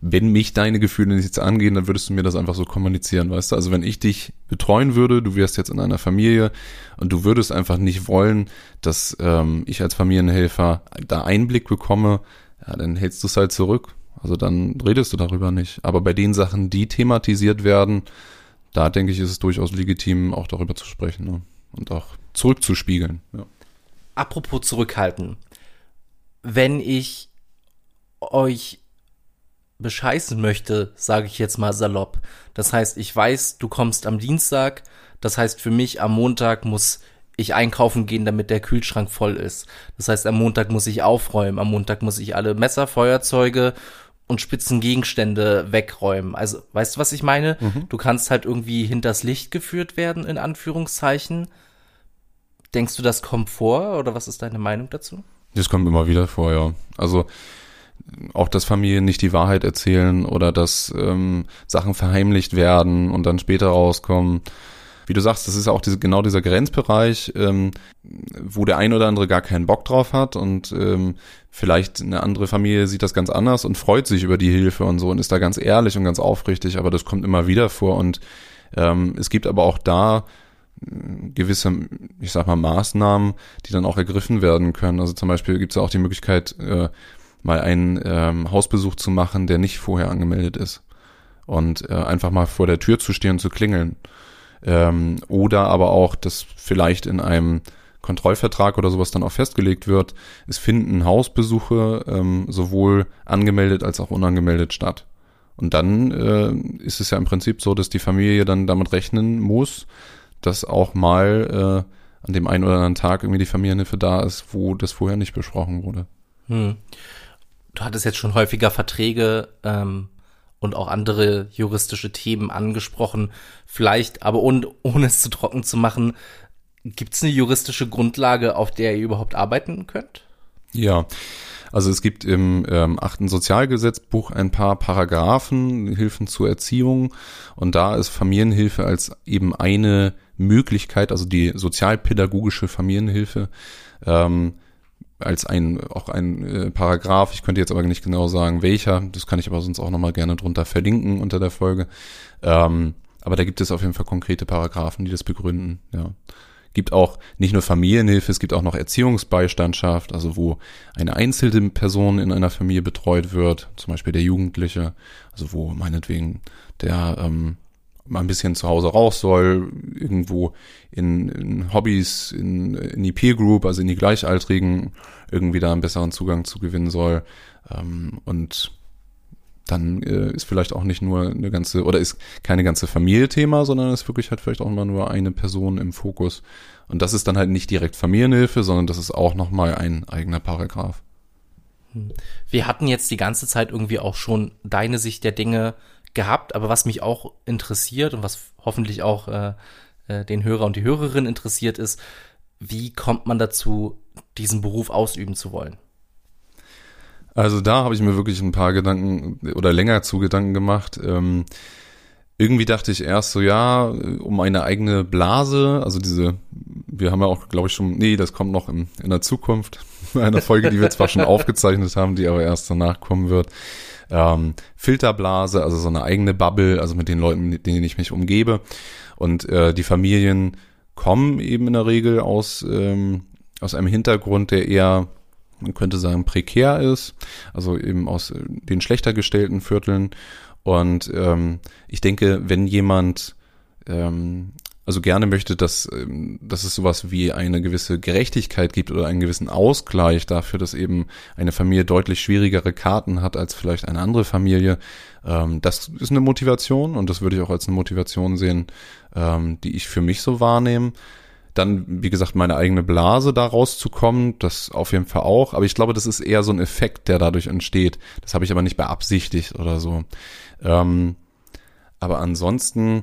wenn mich deine Gefühle nicht angehen, dann würdest du mir das einfach so kommunizieren, weißt du? Also wenn ich dich betreuen würde, du wärst jetzt in einer Familie und du würdest einfach nicht wollen, dass ähm, ich als Familienhelfer da Einblick bekomme, ja, dann hältst du es halt zurück. Also dann redest du darüber nicht. Aber bei den Sachen, die thematisiert werden, da denke ich, ist es durchaus legitim, auch darüber zu sprechen ne? und auch zurückzuspiegeln. Ja. Apropos zurückhalten. Wenn ich euch bescheißen möchte, sage ich jetzt mal salopp. Das heißt, ich weiß, du kommst am Dienstag. Das heißt, für mich am Montag muss ich einkaufen gehen, damit der Kühlschrank voll ist. Das heißt, am Montag muss ich aufräumen. Am Montag muss ich alle Messer, Feuerzeuge und spitzen Gegenstände wegräumen. Also, weißt du, was ich meine? Mhm. Du kannst halt irgendwie hinters Licht geführt werden, in Anführungszeichen. Denkst du, das kommt vor oder was ist deine Meinung dazu? Das kommt immer wieder vor, ja. Also, auch dass Familien nicht die Wahrheit erzählen oder dass ähm, Sachen verheimlicht werden und dann später rauskommen. Wie du sagst, das ist auch diese, genau dieser Grenzbereich, ähm, wo der ein oder andere gar keinen Bock drauf hat und ähm, vielleicht eine andere Familie sieht das ganz anders und freut sich über die Hilfe und so und ist da ganz ehrlich und ganz aufrichtig, aber das kommt immer wieder vor und ähm, es gibt aber auch da äh, gewisse, ich sag mal, Maßnahmen, die dann auch ergriffen werden können. Also zum Beispiel gibt es ja auch die Möglichkeit, äh, mal einen ähm, Hausbesuch zu machen, der nicht vorher angemeldet ist. Und äh, einfach mal vor der Tür zu stehen und zu klingeln. Ähm, oder aber auch, dass vielleicht in einem Kontrollvertrag oder sowas dann auch festgelegt wird, es finden Hausbesuche ähm, sowohl angemeldet als auch unangemeldet statt. Und dann äh, ist es ja im Prinzip so, dass die Familie dann damit rechnen muss, dass auch mal äh, an dem einen oder anderen Tag irgendwie die Familienhilfe da ist, wo das vorher nicht besprochen wurde. Hm du hattest jetzt schon häufiger Verträge ähm, und auch andere juristische Themen angesprochen. Vielleicht, aber ohne, ohne es zu trocken zu machen, gibt es eine juristische Grundlage, auf der ihr überhaupt arbeiten könnt? Ja. Also es gibt im ähm, achten Sozialgesetzbuch ein paar Paragraphen, Hilfen zur Erziehung und da ist Familienhilfe als eben eine Möglichkeit, also die sozialpädagogische Familienhilfe, ähm, als ein auch ein äh, Paragraph. Ich könnte jetzt aber nicht genau sagen, welcher. Das kann ich aber sonst auch nochmal gerne drunter verlinken unter der Folge. Ähm, aber da gibt es auf jeden Fall konkrete Paragraphen, die das begründen. Ja. Gibt auch nicht nur Familienhilfe, es gibt auch noch Erziehungsbeistandschaft, also wo eine einzelne Person in einer Familie betreut wird, zum Beispiel der Jugendliche, also wo meinetwegen der ähm, mal ein bisschen zu Hause raus soll, irgendwo in, in Hobbys, in, in die Peer Group, also in die Gleichaltrigen, irgendwie da einen besseren Zugang zu gewinnen soll. Ähm, und dann äh, ist vielleicht auch nicht nur eine ganze, oder ist keine ganze Familie Thema, sondern ist wirklich halt vielleicht auch immer nur eine Person im Fokus. Und das ist dann halt nicht direkt Familienhilfe, sondern das ist auch nochmal ein eigener Paragraph. Hm. Wir hatten jetzt die ganze Zeit irgendwie auch schon deine Sicht der Dinge gehabt, aber was mich auch interessiert und was hoffentlich auch äh, äh, den Hörer und die Hörerin interessiert ist, wie kommt man dazu, diesen Beruf ausüben zu wollen? Also da habe ich mir wirklich ein paar Gedanken oder länger zu Gedanken gemacht. Ähm, irgendwie dachte ich erst so, ja, um eine eigene Blase, also diese, wir haben ja auch, glaube ich, schon, nee, das kommt noch in, in der Zukunft, eine Folge, die wir zwar schon aufgezeichnet haben, die aber erst danach kommen wird. Ähm, Filterblase, also so eine eigene Bubble, also mit den Leuten, mit denen ich mich umgebe. Und äh, die Familien kommen eben in der Regel aus, ähm, aus einem Hintergrund, der eher man könnte sagen, prekär ist, also eben aus äh, den schlechter gestellten Vierteln. Und ähm, ich denke, wenn jemand ähm, also gerne möchte, dass, ähm, dass es sowas wie eine gewisse Gerechtigkeit gibt oder einen gewissen Ausgleich dafür, dass eben eine Familie deutlich schwierigere Karten hat als vielleicht eine andere Familie. Ähm, das ist eine Motivation und das würde ich auch als eine Motivation sehen, ähm, die ich für mich so wahrnehme. Dann, wie gesagt, meine eigene Blase da rauszukommen, das auf jeden Fall auch. Aber ich glaube, das ist eher so ein Effekt, der dadurch entsteht. Das habe ich aber nicht beabsichtigt oder so. Aber ansonsten,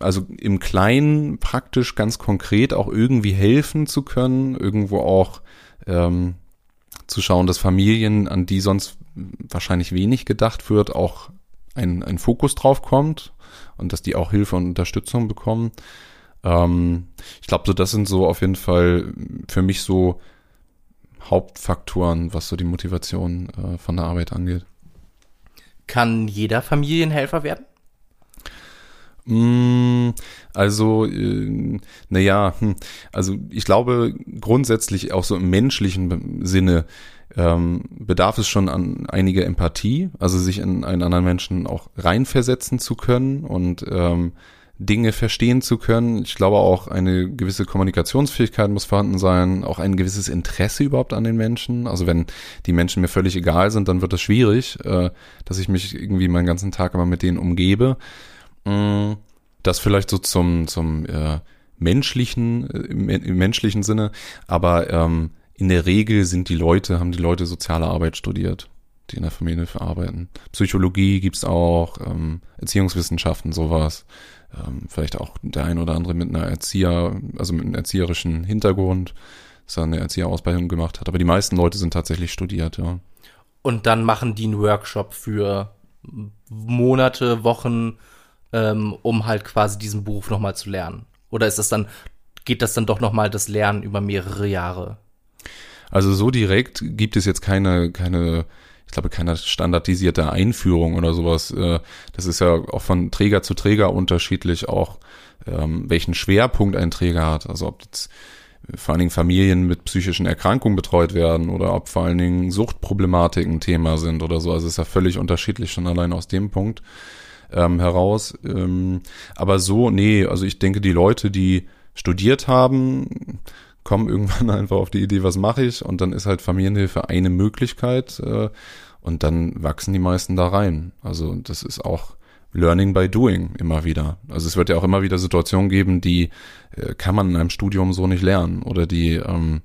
also im Kleinen praktisch ganz konkret auch irgendwie helfen zu können, irgendwo auch ähm, zu schauen, dass Familien, an die sonst wahrscheinlich wenig gedacht wird, auch ein, ein Fokus drauf kommt und dass die auch Hilfe und Unterstützung bekommen. Ähm, ich glaube, so das sind so auf jeden Fall für mich so Hauptfaktoren, was so die Motivation äh, von der Arbeit angeht. Kann jeder Familienhelfer werden? Mm, also, äh, naja, hm, also ich glaube grundsätzlich auch so im menschlichen Sinne ähm, bedarf es schon an einiger Empathie, also sich in einen anderen Menschen auch reinversetzen zu können und ähm, Dinge verstehen zu können. Ich glaube auch eine gewisse Kommunikationsfähigkeit muss vorhanden sein, auch ein gewisses Interesse überhaupt an den Menschen. Also wenn die Menschen mir völlig egal sind, dann wird es schwierig, äh, dass ich mich irgendwie meinen ganzen Tag immer mit denen umgebe. Mm, das vielleicht so zum, zum äh, menschlichen, äh, im, im, menschlichen Sinne, aber ähm, in der Regel sind die Leute, haben die Leute soziale Arbeit studiert, die in der Familie verarbeiten. Psychologie gibt's auch, ähm, Erziehungswissenschaften, sowas ähm, vielleicht auch der ein oder andere mit einer Erzieher, also mit einem erzieherischen Hintergrund, dass er eine Erzieherausbildung gemacht hat. Aber die meisten Leute sind tatsächlich studiert, ja. Und dann machen die einen Workshop für Monate, Wochen, ähm, um halt quasi diesen Beruf nochmal zu lernen. Oder ist das dann, geht das dann doch nochmal das Lernen über mehrere Jahre? Also so direkt gibt es jetzt keine, keine ich glaube, keine standardisierte Einführung oder sowas. Äh, das ist ja auch von Träger zu Träger unterschiedlich, auch ähm, welchen Schwerpunkt ein Träger hat. Also ob jetzt vor allen Dingen Familien mit psychischen Erkrankungen betreut werden oder ob vor allen Dingen Suchtproblematiken Thema sind oder so. Also es ist ja völlig unterschiedlich schon allein aus dem Punkt ähm, heraus. Ähm, aber so, nee, also ich denke, die Leute, die studiert haben, kommen irgendwann einfach auf die Idee, was mache ich? Und dann ist halt Familienhilfe eine Möglichkeit äh, und dann wachsen die meisten da rein. Also das ist auch Learning by Doing immer wieder. Also es wird ja auch immer wieder Situationen geben, die äh, kann man in einem Studium so nicht lernen oder die ähm,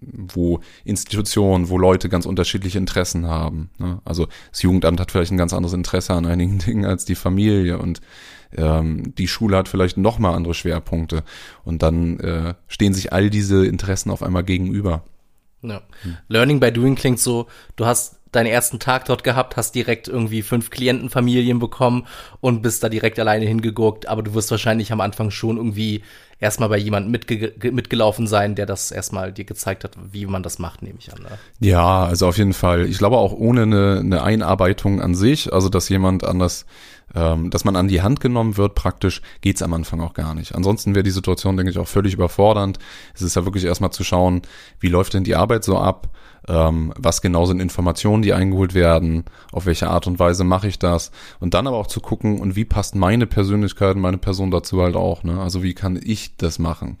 wo Institutionen, wo Leute ganz unterschiedliche Interessen haben. Ne? Also das Jugendamt hat vielleicht ein ganz anderes Interesse an einigen Dingen als die Familie und ähm, die Schule hat vielleicht nochmal andere Schwerpunkte und dann äh, stehen sich all diese Interessen auf einmal gegenüber. Ja. Hm. Learning by Doing klingt so, du hast deinen ersten Tag dort gehabt, hast direkt irgendwie fünf Klientenfamilien bekommen und bist da direkt alleine hingeguckt, aber du wirst wahrscheinlich am Anfang schon irgendwie erstmal bei jemandem mitge mitgelaufen sein, der das erstmal dir gezeigt hat, wie man das macht, nehme ich an. Ne? Ja, also auf jeden Fall. Ich glaube auch ohne eine, eine Einarbeitung an sich, also dass jemand anders ähm, dass man an die Hand genommen wird, praktisch, geht's am Anfang auch gar nicht. Ansonsten wäre die Situation, denke ich, auch völlig überfordernd. Es ist ja wirklich erstmal zu schauen, wie läuft denn die Arbeit so ab, ähm, was genau sind Informationen, die eingeholt werden, auf welche Art und Weise mache ich das und dann aber auch zu gucken, und wie passt meine Persönlichkeit, meine Person dazu halt auch, ne? Also wie kann ich das machen?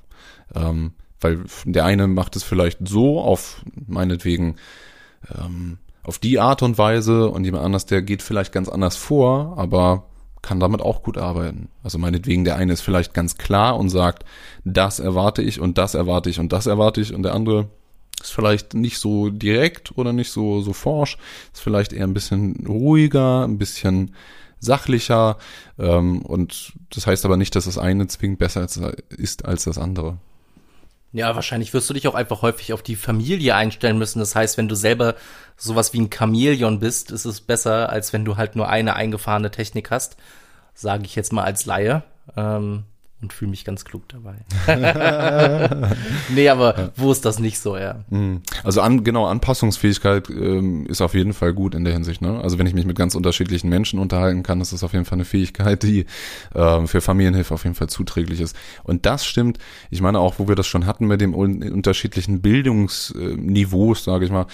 Ähm, weil der eine macht es vielleicht so auf meinetwegen ähm, auf die Art und Weise und jemand anders, der geht vielleicht ganz anders vor, aber kann damit auch gut arbeiten. Also meinetwegen, der eine ist vielleicht ganz klar und sagt, das erwarte ich und das erwarte ich und das erwarte ich und der andere ist vielleicht nicht so direkt oder nicht so, so forsch, ist vielleicht eher ein bisschen ruhiger, ein bisschen sachlicher ähm, und das heißt aber nicht, dass das eine zwingend besser ist als das andere. Ja, wahrscheinlich wirst du dich auch einfach häufig auf die Familie einstellen müssen. Das heißt, wenn du selber sowas wie ein Chamäleon bist, ist es besser, als wenn du halt nur eine eingefahrene Technik hast. Sage ich jetzt mal als Laie. Ähm, und fühle mich ganz klug dabei. nee, aber ja. wo ist das nicht so, ja? Mhm. Also an, genau, Anpassungsfähigkeit ähm, ist auf jeden Fall gut in der Hinsicht. Ne? Also wenn ich mich mit ganz unterschiedlichen Menschen unterhalten kann, ist das auf jeden Fall eine Fähigkeit, die ähm, für Familienhilfe auf jeden Fall zuträglich ist. Und das stimmt, ich meine auch, wo wir das schon hatten mit dem unterschiedlichen Bildungsniveaus, sage ich mal,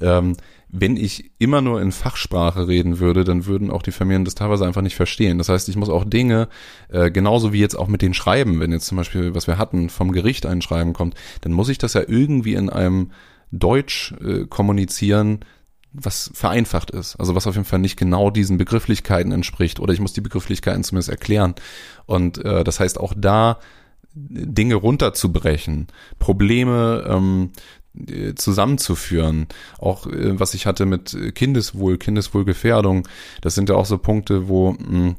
ähm, wenn ich immer nur in Fachsprache reden würde, dann würden auch die Familien das teilweise einfach nicht verstehen. Das heißt, ich muss auch Dinge, äh, genauso wie jetzt auch mit den Schreiben, wenn jetzt zum Beispiel, was wir hatten, vom Gericht ein Schreiben kommt, dann muss ich das ja irgendwie in einem Deutsch äh, kommunizieren, was vereinfacht ist. Also was auf jeden Fall nicht genau diesen Begrifflichkeiten entspricht. Oder ich muss die Begrifflichkeiten zumindest erklären. Und äh, das heißt auch da Dinge runterzubrechen, Probleme ähm, äh, zusammenzuführen. Auch äh, was ich hatte mit Kindeswohl, Kindeswohlgefährdung, das sind ja auch so Punkte, wo mh, hm,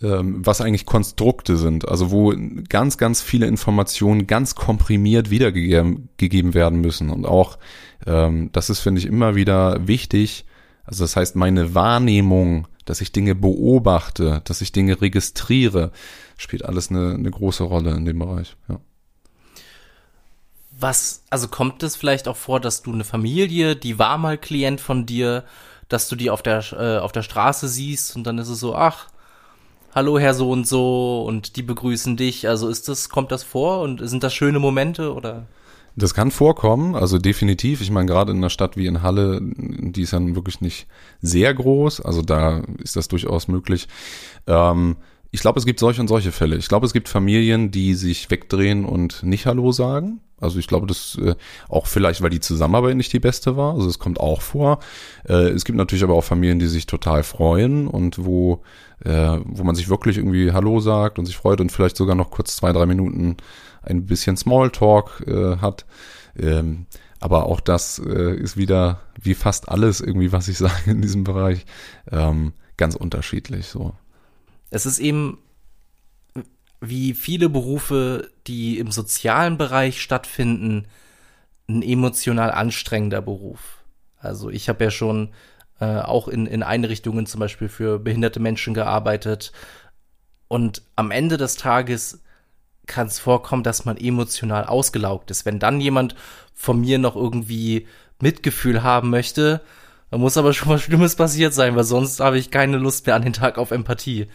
ähm, was eigentlich Konstrukte sind, also wo ganz, ganz viele Informationen ganz komprimiert wiedergegeben gegeben werden müssen. Und auch, ähm, das ist, finde ich, immer wieder wichtig. Also das heißt, meine Wahrnehmung, dass ich Dinge beobachte, dass ich Dinge registriere, spielt alles eine, eine große Rolle in dem Bereich. Ja. Was, also kommt es vielleicht auch vor, dass du eine Familie, die war mal Klient von dir, dass du die auf der, äh, auf der Straße siehst und dann ist es so, ach, hallo Herr so und so und die begrüßen dich. Also ist das, kommt das vor und sind das schöne Momente oder? Das kann vorkommen, also definitiv. Ich meine, gerade in einer Stadt wie in Halle, die ist dann wirklich nicht sehr groß, also da ist das durchaus möglich. Ähm, ich glaube, es gibt solche und solche Fälle. Ich glaube, es gibt Familien, die sich wegdrehen und nicht Hallo sagen. Also ich glaube, das äh, auch vielleicht, weil die Zusammenarbeit nicht die beste war. Also es kommt auch vor. Äh, es gibt natürlich aber auch Familien, die sich total freuen und wo, äh, wo man sich wirklich irgendwie Hallo sagt und sich freut und vielleicht sogar noch kurz zwei, drei Minuten ein bisschen Smalltalk äh, hat. Ähm, aber auch das äh, ist wieder, wie fast alles irgendwie, was ich sage in diesem Bereich, ähm, ganz unterschiedlich so. Es ist eben wie viele Berufe, die im sozialen Bereich stattfinden, ein emotional anstrengender Beruf. Also ich habe ja schon äh, auch in, in Einrichtungen zum Beispiel für behinderte Menschen gearbeitet. Und am Ende des Tages kann es vorkommen, dass man emotional ausgelaugt ist. Wenn dann jemand von mir noch irgendwie Mitgefühl haben möchte, dann muss aber schon was Schlimmes passiert sein, weil sonst habe ich keine Lust mehr an den Tag auf Empathie.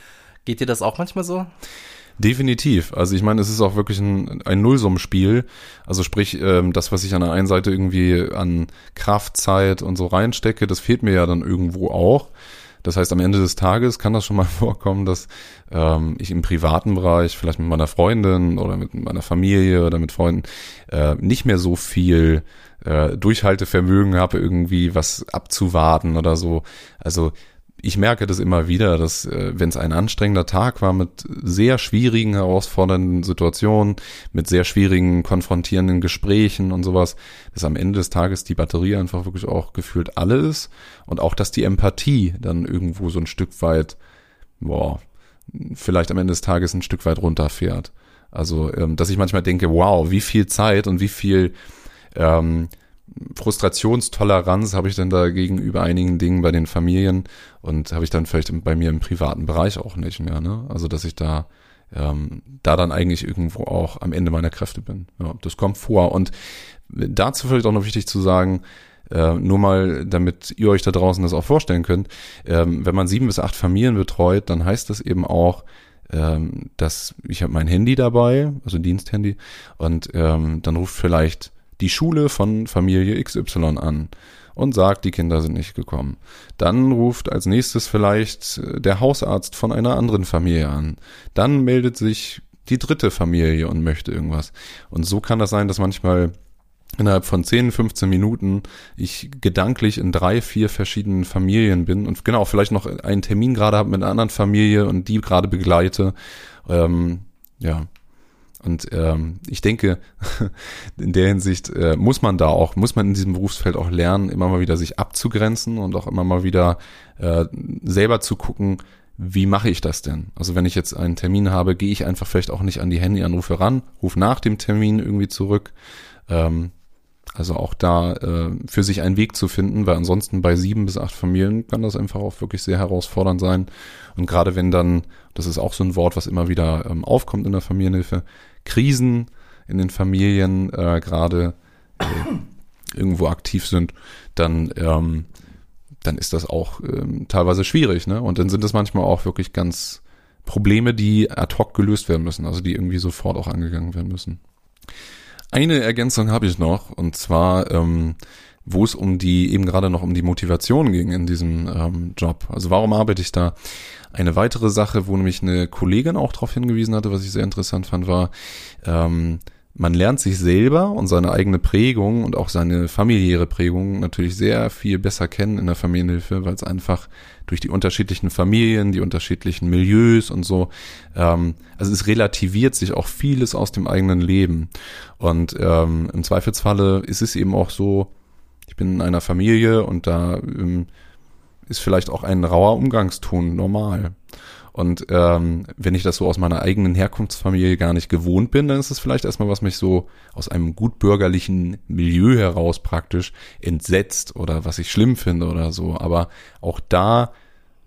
Geht dir das auch manchmal so? Definitiv. Also ich meine, es ist auch wirklich ein, ein Nullsummenspiel. Also sprich, ähm, das, was ich an der einen Seite irgendwie an Kraft, Zeit und so reinstecke, das fehlt mir ja dann irgendwo auch. Das heißt, am Ende des Tages kann das schon mal vorkommen, dass ähm, ich im privaten Bereich, vielleicht mit meiner Freundin oder mit meiner Familie oder mit Freunden, äh, nicht mehr so viel äh, Durchhaltevermögen habe, irgendwie was abzuwarten oder so. Also ich merke das immer wieder, dass äh, wenn es ein anstrengender Tag war mit sehr schwierigen, herausfordernden Situationen, mit sehr schwierigen, konfrontierenden Gesprächen und sowas, dass am Ende des Tages die Batterie einfach wirklich auch gefühlt alle ist und auch, dass die Empathie dann irgendwo so ein Stück weit, boah, vielleicht am Ende des Tages ein Stück weit runterfährt. Also, ähm, dass ich manchmal denke, wow, wie viel Zeit und wie viel ähm, Frustrationstoleranz habe ich denn da gegenüber einigen Dingen bei den Familien und habe ich dann vielleicht bei mir im privaten Bereich auch nicht mehr. Ne? Also dass ich da ähm, da dann eigentlich irgendwo auch am Ende meiner Kräfte bin. Ja, das kommt vor. Und dazu vielleicht auch noch wichtig zu sagen, äh, nur mal, damit ihr euch da draußen das auch vorstellen könnt, ähm, wenn man sieben bis acht Familien betreut, dann heißt das eben auch, ähm, dass ich habe mein Handy dabei, also Diensthandy, und ähm, dann ruft vielleicht die Schule von Familie XY an und sagt, die Kinder sind nicht gekommen. Dann ruft als nächstes vielleicht äh, der Hausarzt von einer anderen Familie an. Dann meldet sich die dritte Familie und möchte irgendwas. Und so kann das sein, dass manchmal innerhalb von 10, 15 Minuten ich gedanklich in drei, vier verschiedenen Familien bin und genau, vielleicht noch einen Termin gerade habe mit einer anderen Familie und die gerade begleite. Ähm, ja, und ähm, ich denke, in der Hinsicht äh, muss man da auch, muss man in diesem Berufsfeld auch lernen, immer mal wieder sich abzugrenzen und auch immer mal wieder äh, selber zu gucken, wie mache ich das denn? Also wenn ich jetzt einen Termin habe, gehe ich einfach vielleicht auch nicht an die Handyanrufe ran, rufe nach dem Termin irgendwie zurück. Ähm, also auch da äh, für sich einen Weg zu finden, weil ansonsten bei sieben bis acht Familien kann das einfach auch wirklich sehr herausfordernd sein. Und gerade wenn dann, das ist auch so ein Wort, was immer wieder ähm, aufkommt in der Familienhilfe, Krisen in den Familien äh, gerade äh, irgendwo aktiv sind, dann ähm, dann ist das auch ähm, teilweise schwierig, ne? Und dann sind es manchmal auch wirklich ganz Probleme, die ad hoc gelöst werden müssen, also die irgendwie sofort auch angegangen werden müssen. Eine Ergänzung habe ich noch, und zwar, ähm, wo es um die, eben gerade noch um die Motivation ging in diesem ähm, Job. Also warum arbeite ich da? Eine weitere Sache, wo nämlich eine Kollegin auch darauf hingewiesen hatte, was ich sehr interessant fand, war, ähm, man lernt sich selber und seine eigene Prägung und auch seine familiäre Prägung natürlich sehr viel besser kennen in der Familienhilfe, weil es einfach durch die unterschiedlichen Familien, die unterschiedlichen Milieus und so, ähm, also es relativiert sich auch vieles aus dem eigenen Leben. Und ähm, im Zweifelsfalle ist es eben auch so, ich bin in einer Familie und da ähm, ist vielleicht auch ein rauer Umgangston normal. Und ähm, wenn ich das so aus meiner eigenen Herkunftsfamilie gar nicht gewohnt bin, dann ist es vielleicht erstmal, was mich so aus einem gutbürgerlichen Milieu heraus praktisch entsetzt oder was ich schlimm finde oder so. Aber auch da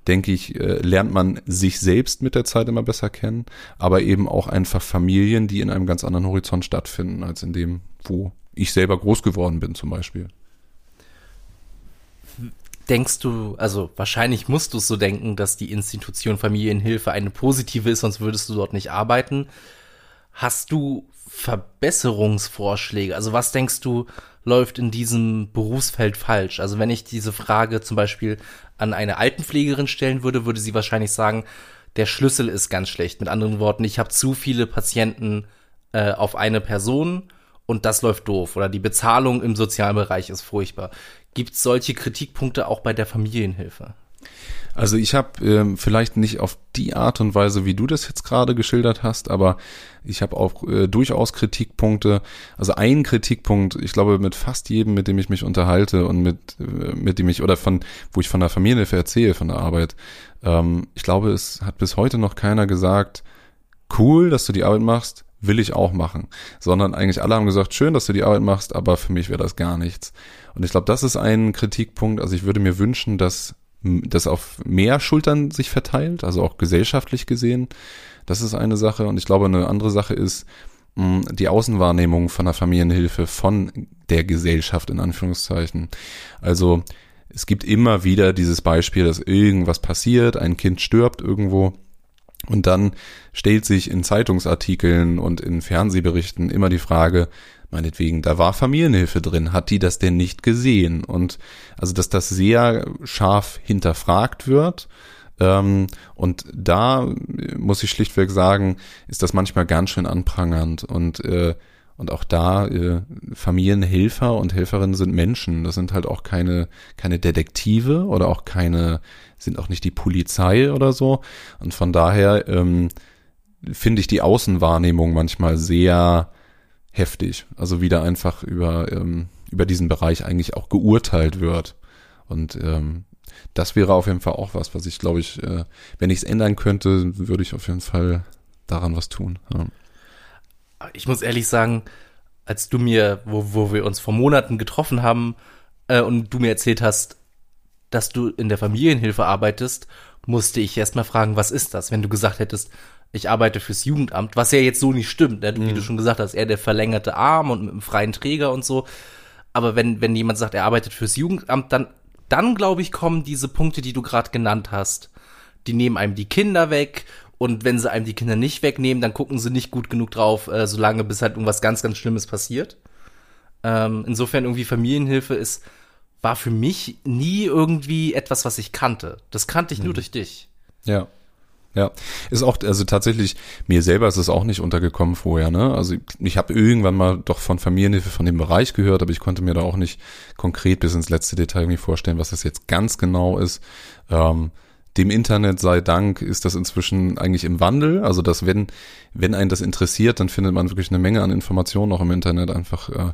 denke ich, äh, lernt man sich selbst mit der Zeit immer besser kennen, aber eben auch einfach Familien, die in einem ganz anderen Horizont stattfinden, als in dem, wo ich selber groß geworden bin zum Beispiel denkst du, also wahrscheinlich musst du es so denken, dass die Institution Familienhilfe eine positive ist, sonst würdest du dort nicht arbeiten. Hast du Verbesserungsvorschläge? Also was denkst du, läuft in diesem Berufsfeld falsch? Also wenn ich diese Frage zum Beispiel an eine Altenpflegerin stellen würde, würde sie wahrscheinlich sagen, der Schlüssel ist ganz schlecht. Mit anderen Worten, ich habe zu viele Patienten äh, auf eine Person und das läuft doof. Oder die Bezahlung im sozialen Bereich ist furchtbar. Gibt es solche Kritikpunkte auch bei der Familienhilfe? Also ich habe ähm, vielleicht nicht auf die Art und Weise, wie du das jetzt gerade geschildert hast, aber ich habe auch äh, durchaus Kritikpunkte. Also ein Kritikpunkt, ich glaube, mit fast jedem, mit dem ich mich unterhalte und mit, äh, mit dem ich, oder von, wo ich von der Familienhilfe erzähle, von der Arbeit, ähm, ich glaube, es hat bis heute noch keiner gesagt, cool, dass du die Arbeit machst, will ich auch machen. Sondern eigentlich alle haben gesagt, schön, dass du die Arbeit machst, aber für mich wäre das gar nichts. Und ich glaube, das ist ein Kritikpunkt. Also ich würde mir wünschen, dass das auf mehr Schultern sich verteilt, also auch gesellschaftlich gesehen. Das ist eine Sache. Und ich glaube, eine andere Sache ist die Außenwahrnehmung von der Familienhilfe von der Gesellschaft in Anführungszeichen. Also es gibt immer wieder dieses Beispiel, dass irgendwas passiert, ein Kind stirbt irgendwo und dann stellt sich in Zeitungsartikeln und in Fernsehberichten immer die Frage, meinetwegen, da war Familienhilfe drin, hat die das denn nicht gesehen? Und also, dass das sehr scharf hinterfragt wird. Ähm, und da muss ich schlichtweg sagen, ist das manchmal ganz schön anprangernd. Und äh, und auch da, äh, Familienhelfer und Helferinnen sind Menschen. Das sind halt auch keine, keine Detektive oder auch keine, sind auch nicht die Polizei oder so. Und von daher ähm, finde ich die Außenwahrnehmung manchmal sehr heftig. Also wieder einfach über, ähm, über diesen Bereich eigentlich auch geurteilt wird. Und ähm, das wäre auf jeden Fall auch was, was ich glaube ich, äh, wenn ich es ändern könnte, würde ich auf jeden Fall daran was tun. Ja ich muss ehrlich sagen, als du mir, wo, wo wir uns vor Monaten getroffen haben äh, und du mir erzählt hast, dass du in der Familienhilfe arbeitest, musste ich erst mal fragen, was ist das? Wenn du gesagt hättest, ich arbeite fürs Jugendamt, was ja jetzt so nicht stimmt, ne? wie mhm. du schon gesagt hast, er der verlängerte Arm und mit einem freien Träger und so. Aber wenn, wenn jemand sagt, er arbeitet fürs Jugendamt, dann, dann glaube ich, kommen diese Punkte, die du gerade genannt hast. Die nehmen einem die Kinder weg und wenn sie einem die Kinder nicht wegnehmen, dann gucken sie nicht gut genug drauf, äh, solange bis halt irgendwas ganz, ganz Schlimmes passiert. Ähm, insofern irgendwie Familienhilfe ist, war für mich nie irgendwie etwas, was ich kannte. Das kannte ich mhm. nur durch dich. Ja. Ja, ist auch, also tatsächlich, mir selber ist es auch nicht untergekommen vorher, ne? Also ich habe irgendwann mal doch von Familienhilfe von dem Bereich gehört, aber ich konnte mir da auch nicht konkret bis ins letzte Detail irgendwie vorstellen, was das jetzt ganz genau ist. Ähm, dem Internet sei Dank ist das inzwischen eigentlich im Wandel. Also dass wenn, wenn einen das interessiert, dann findet man wirklich eine Menge an Informationen auch im Internet. Einfach, äh,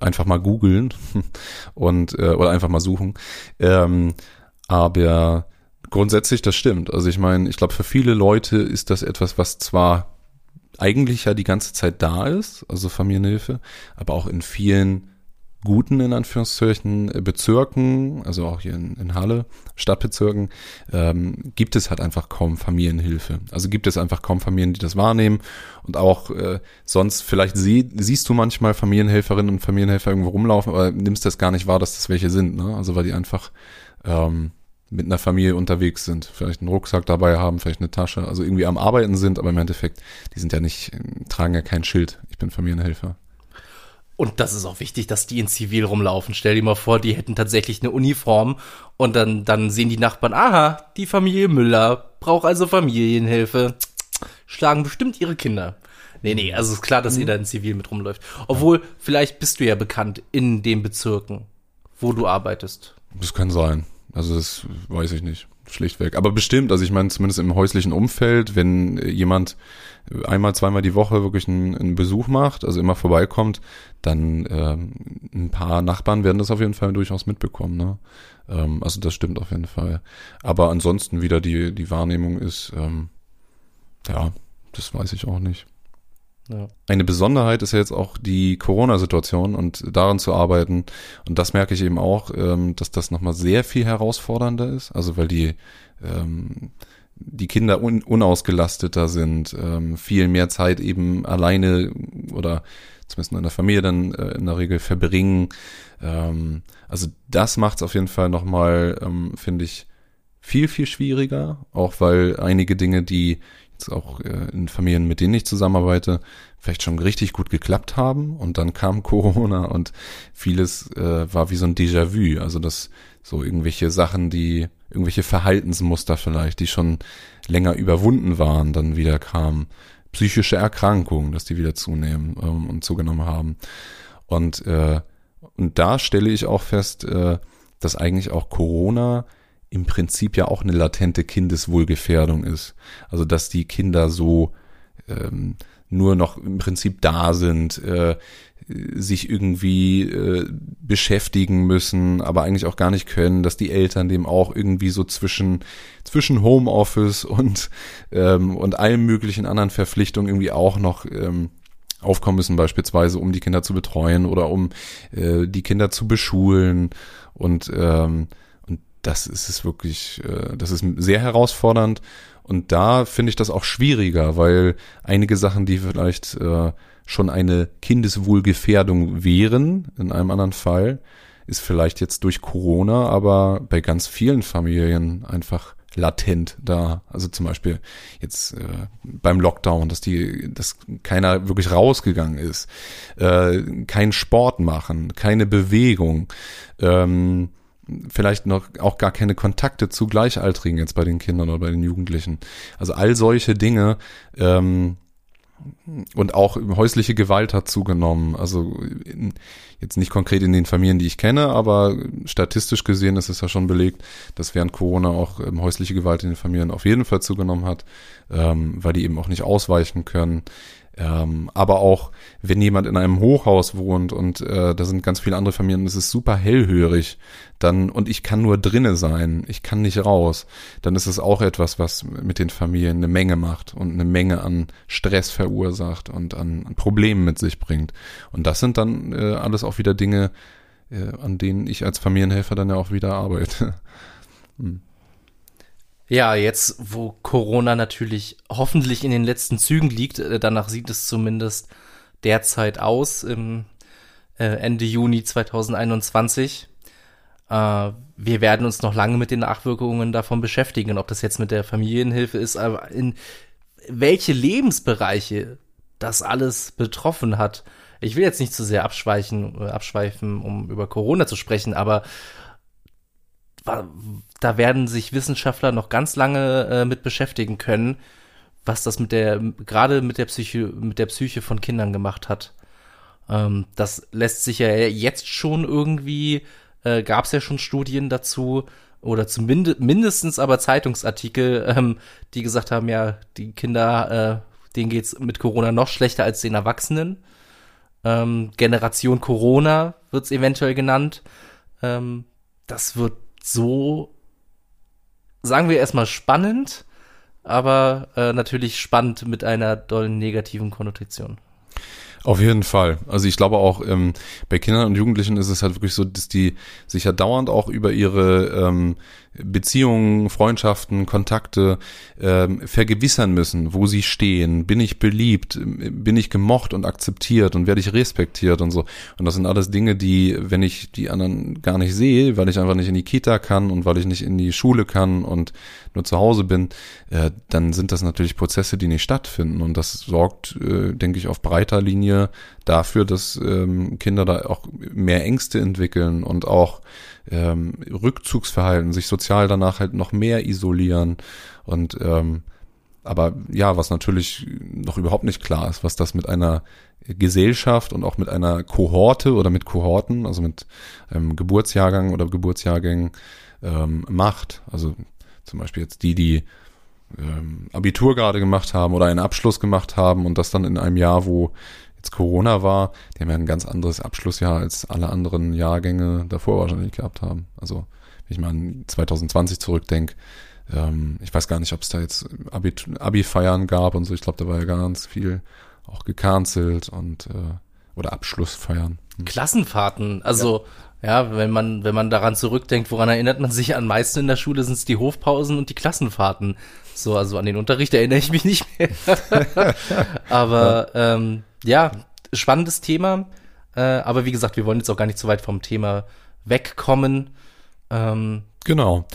einfach mal googeln und äh, oder einfach mal suchen. Ähm, aber Grundsätzlich, das stimmt. Also ich meine, ich glaube, für viele Leute ist das etwas, was zwar eigentlich ja die ganze Zeit da ist, also Familienhilfe, aber auch in vielen guten, in Anführungszeichen, Bezirken, also auch hier in, in Halle, Stadtbezirken, ähm, gibt es halt einfach kaum Familienhilfe. Also gibt es einfach kaum Familien, die das wahrnehmen. Und auch äh, sonst, vielleicht sie, siehst du manchmal Familienhelferinnen und Familienhelfer irgendwo rumlaufen, aber nimmst das gar nicht wahr, dass das welche sind. Ne? Also weil die einfach ähm, mit einer Familie unterwegs sind, vielleicht einen Rucksack dabei haben, vielleicht eine Tasche, also irgendwie am Arbeiten sind, aber im Endeffekt, die sind ja nicht, tragen ja kein Schild. Ich bin Familienhelfer. Und das ist auch wichtig, dass die in Zivil rumlaufen. Stell dir mal vor, die hätten tatsächlich eine Uniform und dann, dann sehen die Nachbarn, aha, die Familie Müller braucht also Familienhilfe. Schlagen bestimmt ihre Kinder. Nee, nee, also ist klar, dass mhm. ihr da in Zivil mit rumläuft. Obwohl, vielleicht bist du ja bekannt in den Bezirken, wo du arbeitest. Das kann sein. Also das weiß ich nicht. Schlichtweg. Aber bestimmt, also ich meine, zumindest im häuslichen Umfeld, wenn jemand einmal, zweimal die Woche wirklich einen, einen Besuch macht, also immer vorbeikommt, dann ähm, ein paar Nachbarn werden das auf jeden Fall durchaus mitbekommen. Ne? Ähm, also das stimmt auf jeden Fall. Aber ansonsten wieder die, die Wahrnehmung ist, ähm, ja, das weiß ich auch nicht. Ja. Eine Besonderheit ist ja jetzt auch die Corona-Situation und daran zu arbeiten. Und das merke ich eben auch, ähm, dass das nochmal sehr viel herausfordernder ist. Also weil die ähm, die Kinder un unausgelasteter sind, ähm, viel mehr Zeit eben alleine oder zumindest in der Familie dann äh, in der Regel verbringen. Ähm, also das macht es auf jeden Fall nochmal, finde ich, viel, viel schwieriger, auch weil einige Dinge, die jetzt auch äh, in Familien, mit denen ich zusammenarbeite, vielleicht schon richtig gut geklappt haben und dann kam Corona und vieles äh, war wie so ein Déjà-vu, also das so irgendwelche Sachen, die irgendwelche Verhaltensmuster vielleicht, die schon länger überwunden waren, dann wieder kamen. Psychische Erkrankungen, dass die wieder zunehmen ähm, und zugenommen haben. Und, äh, und da stelle ich auch fest, äh, dass eigentlich auch Corona im Prinzip ja auch eine latente Kindeswohlgefährdung ist. Also dass die Kinder so ähm, nur noch im Prinzip da sind, äh, sich irgendwie äh, beschäftigen müssen, aber eigentlich auch gar nicht können, dass die Eltern dem auch irgendwie so zwischen zwischen Homeoffice und ähm, und allen möglichen anderen Verpflichtungen irgendwie auch noch ähm, aufkommen müssen, beispielsweise um die Kinder zu betreuen oder um äh, die Kinder zu beschulen und ähm, das ist es wirklich, äh, das ist sehr herausfordernd und da finde ich das auch schwieriger, weil einige Sachen, die vielleicht äh, schon eine Kindeswohlgefährdung wären, in einem anderen Fall, ist vielleicht jetzt durch Corona, aber bei ganz vielen Familien einfach latent da. Also zum Beispiel jetzt äh, beim Lockdown, dass die, dass keiner wirklich rausgegangen ist, äh, kein Sport machen, keine Bewegung, ähm, vielleicht noch auch gar keine Kontakte zu Gleichaltrigen jetzt bei den Kindern oder bei den Jugendlichen. Also all solche Dinge ähm, und auch häusliche Gewalt hat zugenommen. Also in, jetzt nicht konkret in den Familien, die ich kenne, aber statistisch gesehen ist es ja schon belegt, dass während Corona auch ähm, häusliche Gewalt in den Familien auf jeden Fall zugenommen hat, ähm, weil die eben auch nicht ausweichen können. Ähm, aber auch, wenn jemand in einem Hochhaus wohnt und äh, da sind ganz viele andere Familien, es ist super hellhörig, dann und ich kann nur drinne sein, ich kann nicht raus, dann ist es auch etwas, was mit den Familien eine Menge macht und eine Menge an Stress verursacht und an, an Problemen mit sich bringt. Und das sind dann äh, alles auch wieder Dinge, äh, an denen ich als Familienhelfer dann ja auch wieder arbeite. hm. Ja, jetzt, wo Corona natürlich hoffentlich in den letzten Zügen liegt, äh, danach sieht es zumindest derzeit aus, im äh, Ende Juni 2021. Äh, wir werden uns noch lange mit den Nachwirkungen davon beschäftigen, ob das jetzt mit der Familienhilfe ist, aber in welche Lebensbereiche das alles betroffen hat. Ich will jetzt nicht zu sehr abschweichen, abschweifen, um über Corona zu sprechen, aber da werden sich Wissenschaftler noch ganz lange äh, mit beschäftigen können, was das mit der, gerade mit der Psyche, mit der Psyche von Kindern gemacht hat. Ähm, das lässt sich ja jetzt schon irgendwie, äh, gab es ja schon Studien dazu, oder zumindest mindestens aber Zeitungsartikel, ähm, die gesagt haben, ja, die Kinder, äh, denen geht's mit Corona noch schlechter als den Erwachsenen. Ähm, Generation Corona wird's eventuell genannt. Ähm, das wird so sagen wir erstmal spannend, aber äh, natürlich spannend mit einer dollen negativen Konnotation. Auf jeden Fall. Also ich glaube auch ähm, bei Kindern und Jugendlichen ist es halt wirklich so, dass die sich ja dauernd auch über ihre ähm, Beziehungen, Freundschaften, Kontakte ähm, vergewissern müssen, wo sie stehen. Bin ich beliebt? Bin ich gemocht und akzeptiert und werde ich respektiert und so. Und das sind alles Dinge, die, wenn ich die anderen gar nicht sehe, weil ich einfach nicht in die Kita kann und weil ich nicht in die Schule kann und nur zu Hause bin, äh, dann sind das natürlich Prozesse, die nicht stattfinden. Und das sorgt, äh, denke ich, auf breiter Linie dafür, dass ähm, Kinder da auch mehr Ängste entwickeln und auch ähm, Rückzugsverhalten, sich sozial danach halt noch mehr isolieren und ähm, aber ja, was natürlich noch überhaupt nicht klar ist, was das mit einer Gesellschaft und auch mit einer Kohorte oder mit Kohorten, also mit einem Geburtsjahrgang oder Geburtsjahrgängen ähm, macht. Also zum Beispiel jetzt die, die ähm, Abitur gerade gemacht haben oder einen Abschluss gemacht haben und das dann in einem Jahr, wo jetzt Corona war, die haben ja ein ganz anderes Abschlussjahr als alle anderen Jahrgänge davor wahrscheinlich gehabt haben. Also, wenn ich mal an 2020 zurückdenke, ähm, ich weiß gar nicht, ob es da jetzt Abi-Feiern gab und so. Ich glaube, da war ja ganz viel auch gecancelt und äh, oder Abschlussfeiern. Hm. Klassenfahrten, also ja. ja. wenn man wenn man daran zurückdenkt, woran erinnert man sich am meisten in der Schule, sind es die Hofpausen und die Klassenfahrten. So, also an den Unterricht erinnere ich mich nicht mehr. Aber ja. ähm, ja, spannendes Thema. Äh, aber wie gesagt, wir wollen jetzt auch gar nicht so weit vom Thema wegkommen. Ähm, genau.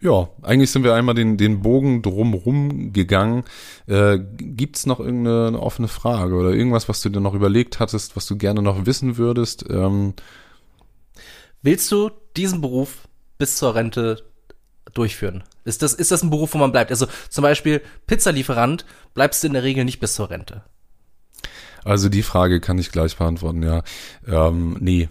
Ja, eigentlich sind wir einmal den, den Bogen drumrum gegangen. Äh, Gibt noch irgendeine offene Frage oder irgendwas, was du dir noch überlegt hattest, was du gerne noch wissen würdest? Ähm, Willst du diesen Beruf bis zur Rente durchführen? Ist das, ist das ein Beruf, wo man bleibt? Also zum Beispiel Pizzalieferant bleibst du in der Regel nicht bis zur Rente. Also die Frage kann ich gleich beantworten, ja. Ähm, nee,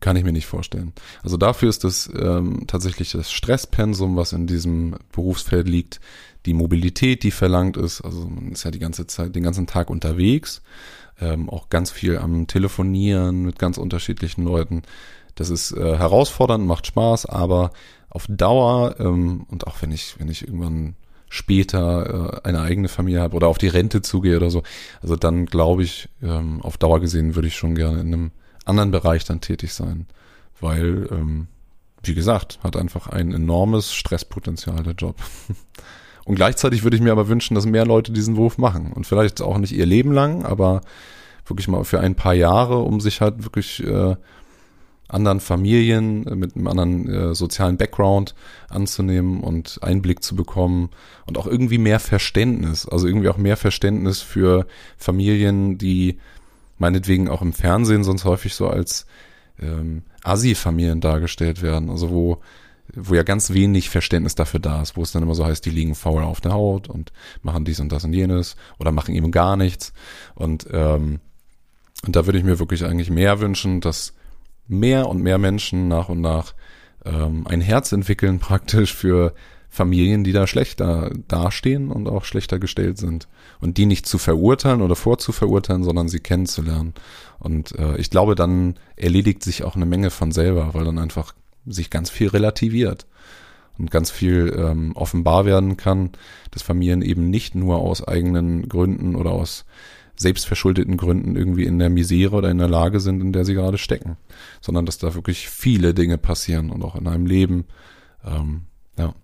kann ich mir nicht vorstellen. Also dafür ist das ähm, tatsächlich das Stresspensum, was in diesem Berufsfeld liegt, die Mobilität, die verlangt ist. Also man ist ja die ganze Zeit, den ganzen Tag unterwegs, ähm, auch ganz viel am Telefonieren mit ganz unterschiedlichen Leuten. Das ist äh, herausfordernd, macht Spaß, aber auf Dauer ähm, und auch wenn ich, wenn ich irgendwann später äh, eine eigene Familie habe oder auf die Rente zugehe oder so. Also dann glaube ich, ähm, auf Dauer gesehen würde ich schon gerne in einem anderen Bereich dann tätig sein, weil, ähm, wie gesagt, hat einfach ein enormes Stresspotenzial der Job. Und gleichzeitig würde ich mir aber wünschen, dass mehr Leute diesen Wurf machen und vielleicht auch nicht ihr Leben lang, aber wirklich mal für ein paar Jahre, um sich halt wirklich äh, anderen Familien äh, mit einem anderen äh, sozialen Background anzunehmen und Einblick zu bekommen und auch irgendwie mehr Verständnis, also irgendwie auch mehr Verständnis für Familien, die meinetwegen auch im Fernsehen sonst häufig so als ähm, Asi-Familien dargestellt werden, also wo wo ja ganz wenig Verständnis dafür da ist, wo es dann immer so heißt, die liegen faul auf der Haut und machen dies und das und jenes oder machen eben gar nichts. Und ähm, und da würde ich mir wirklich eigentlich mehr wünschen, dass mehr und mehr Menschen nach und nach ähm, ein Herz entwickeln praktisch für Familien, die da schlechter dastehen und auch schlechter gestellt sind. Und die nicht zu verurteilen oder vorzuverurteilen, sondern sie kennenzulernen. Und äh, ich glaube, dann erledigt sich auch eine Menge von selber, weil dann einfach sich ganz viel relativiert und ganz viel ähm, offenbar werden kann, dass Familien eben nicht nur aus eigenen Gründen oder aus selbstverschuldeten Gründen irgendwie in der Misere oder in der Lage sind, in der sie gerade stecken, sondern dass da wirklich viele Dinge passieren und auch in einem Leben, ähm, ja.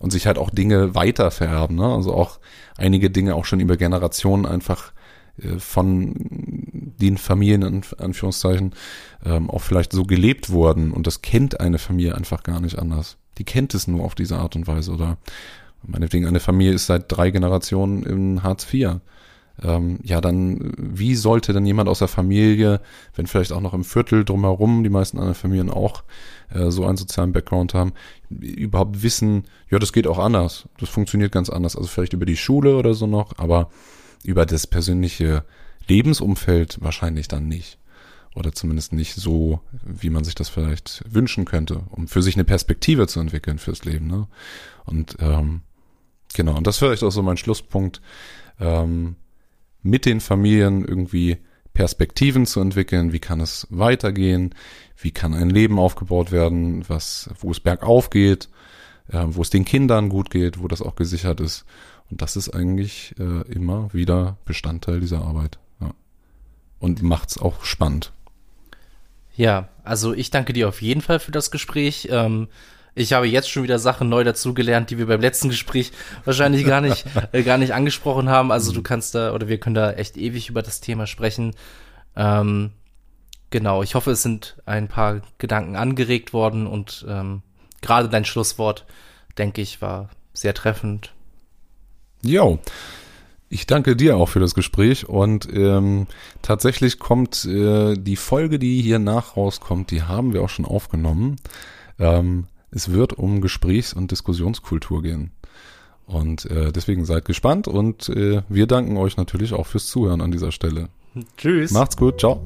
Und sich halt auch Dinge weiter vererben, ne? Also auch einige Dinge auch schon über Generationen einfach äh, von den Familien, in Anführungszeichen, ähm, auch vielleicht so gelebt wurden und das kennt eine Familie einfach gar nicht anders. Die kennt es nur auf diese Art und Weise oder meinetwegen eine Familie ist seit drei Generationen in Hartz IV ähm, ja, dann, wie sollte denn jemand aus der Familie, wenn vielleicht auch noch im Viertel drumherum, die meisten anderen Familien auch äh, so einen sozialen Background haben, überhaupt wissen, ja, das geht auch anders, das funktioniert ganz anders, also vielleicht über die Schule oder so noch, aber über das persönliche Lebensumfeld wahrscheinlich dann nicht. Oder zumindest nicht so, wie man sich das vielleicht wünschen könnte, um für sich eine Perspektive zu entwickeln fürs Leben. Ne? Und ähm, genau, und das ist vielleicht auch so mein Schlusspunkt. Ähm, mit den Familien irgendwie Perspektiven zu entwickeln, wie kann es weitergehen, wie kann ein Leben aufgebaut werden, was, wo es bergauf geht, äh, wo es den Kindern gut geht, wo das auch gesichert ist. Und das ist eigentlich äh, immer wieder Bestandteil dieser Arbeit. Ja. Und macht's auch spannend. Ja, also ich danke dir auf jeden Fall für das Gespräch. Ähm, ich habe jetzt schon wieder Sachen neu dazugelernt, die wir beim letzten Gespräch wahrscheinlich gar nicht, äh, gar nicht angesprochen haben. Also du kannst da, oder wir können da echt ewig über das Thema sprechen. Ähm, genau, ich hoffe, es sind ein paar Gedanken angeregt worden und ähm, gerade dein Schlusswort, denke ich, war sehr treffend. Jo. Ich danke dir auch für das Gespräch und ähm, tatsächlich kommt äh, die Folge, die hier nach rauskommt, die haben wir auch schon aufgenommen. Ähm, es wird um Gesprächs- und Diskussionskultur gehen. Und äh, deswegen seid gespannt und äh, wir danken euch natürlich auch fürs Zuhören an dieser Stelle. Tschüss. Macht's gut, ciao.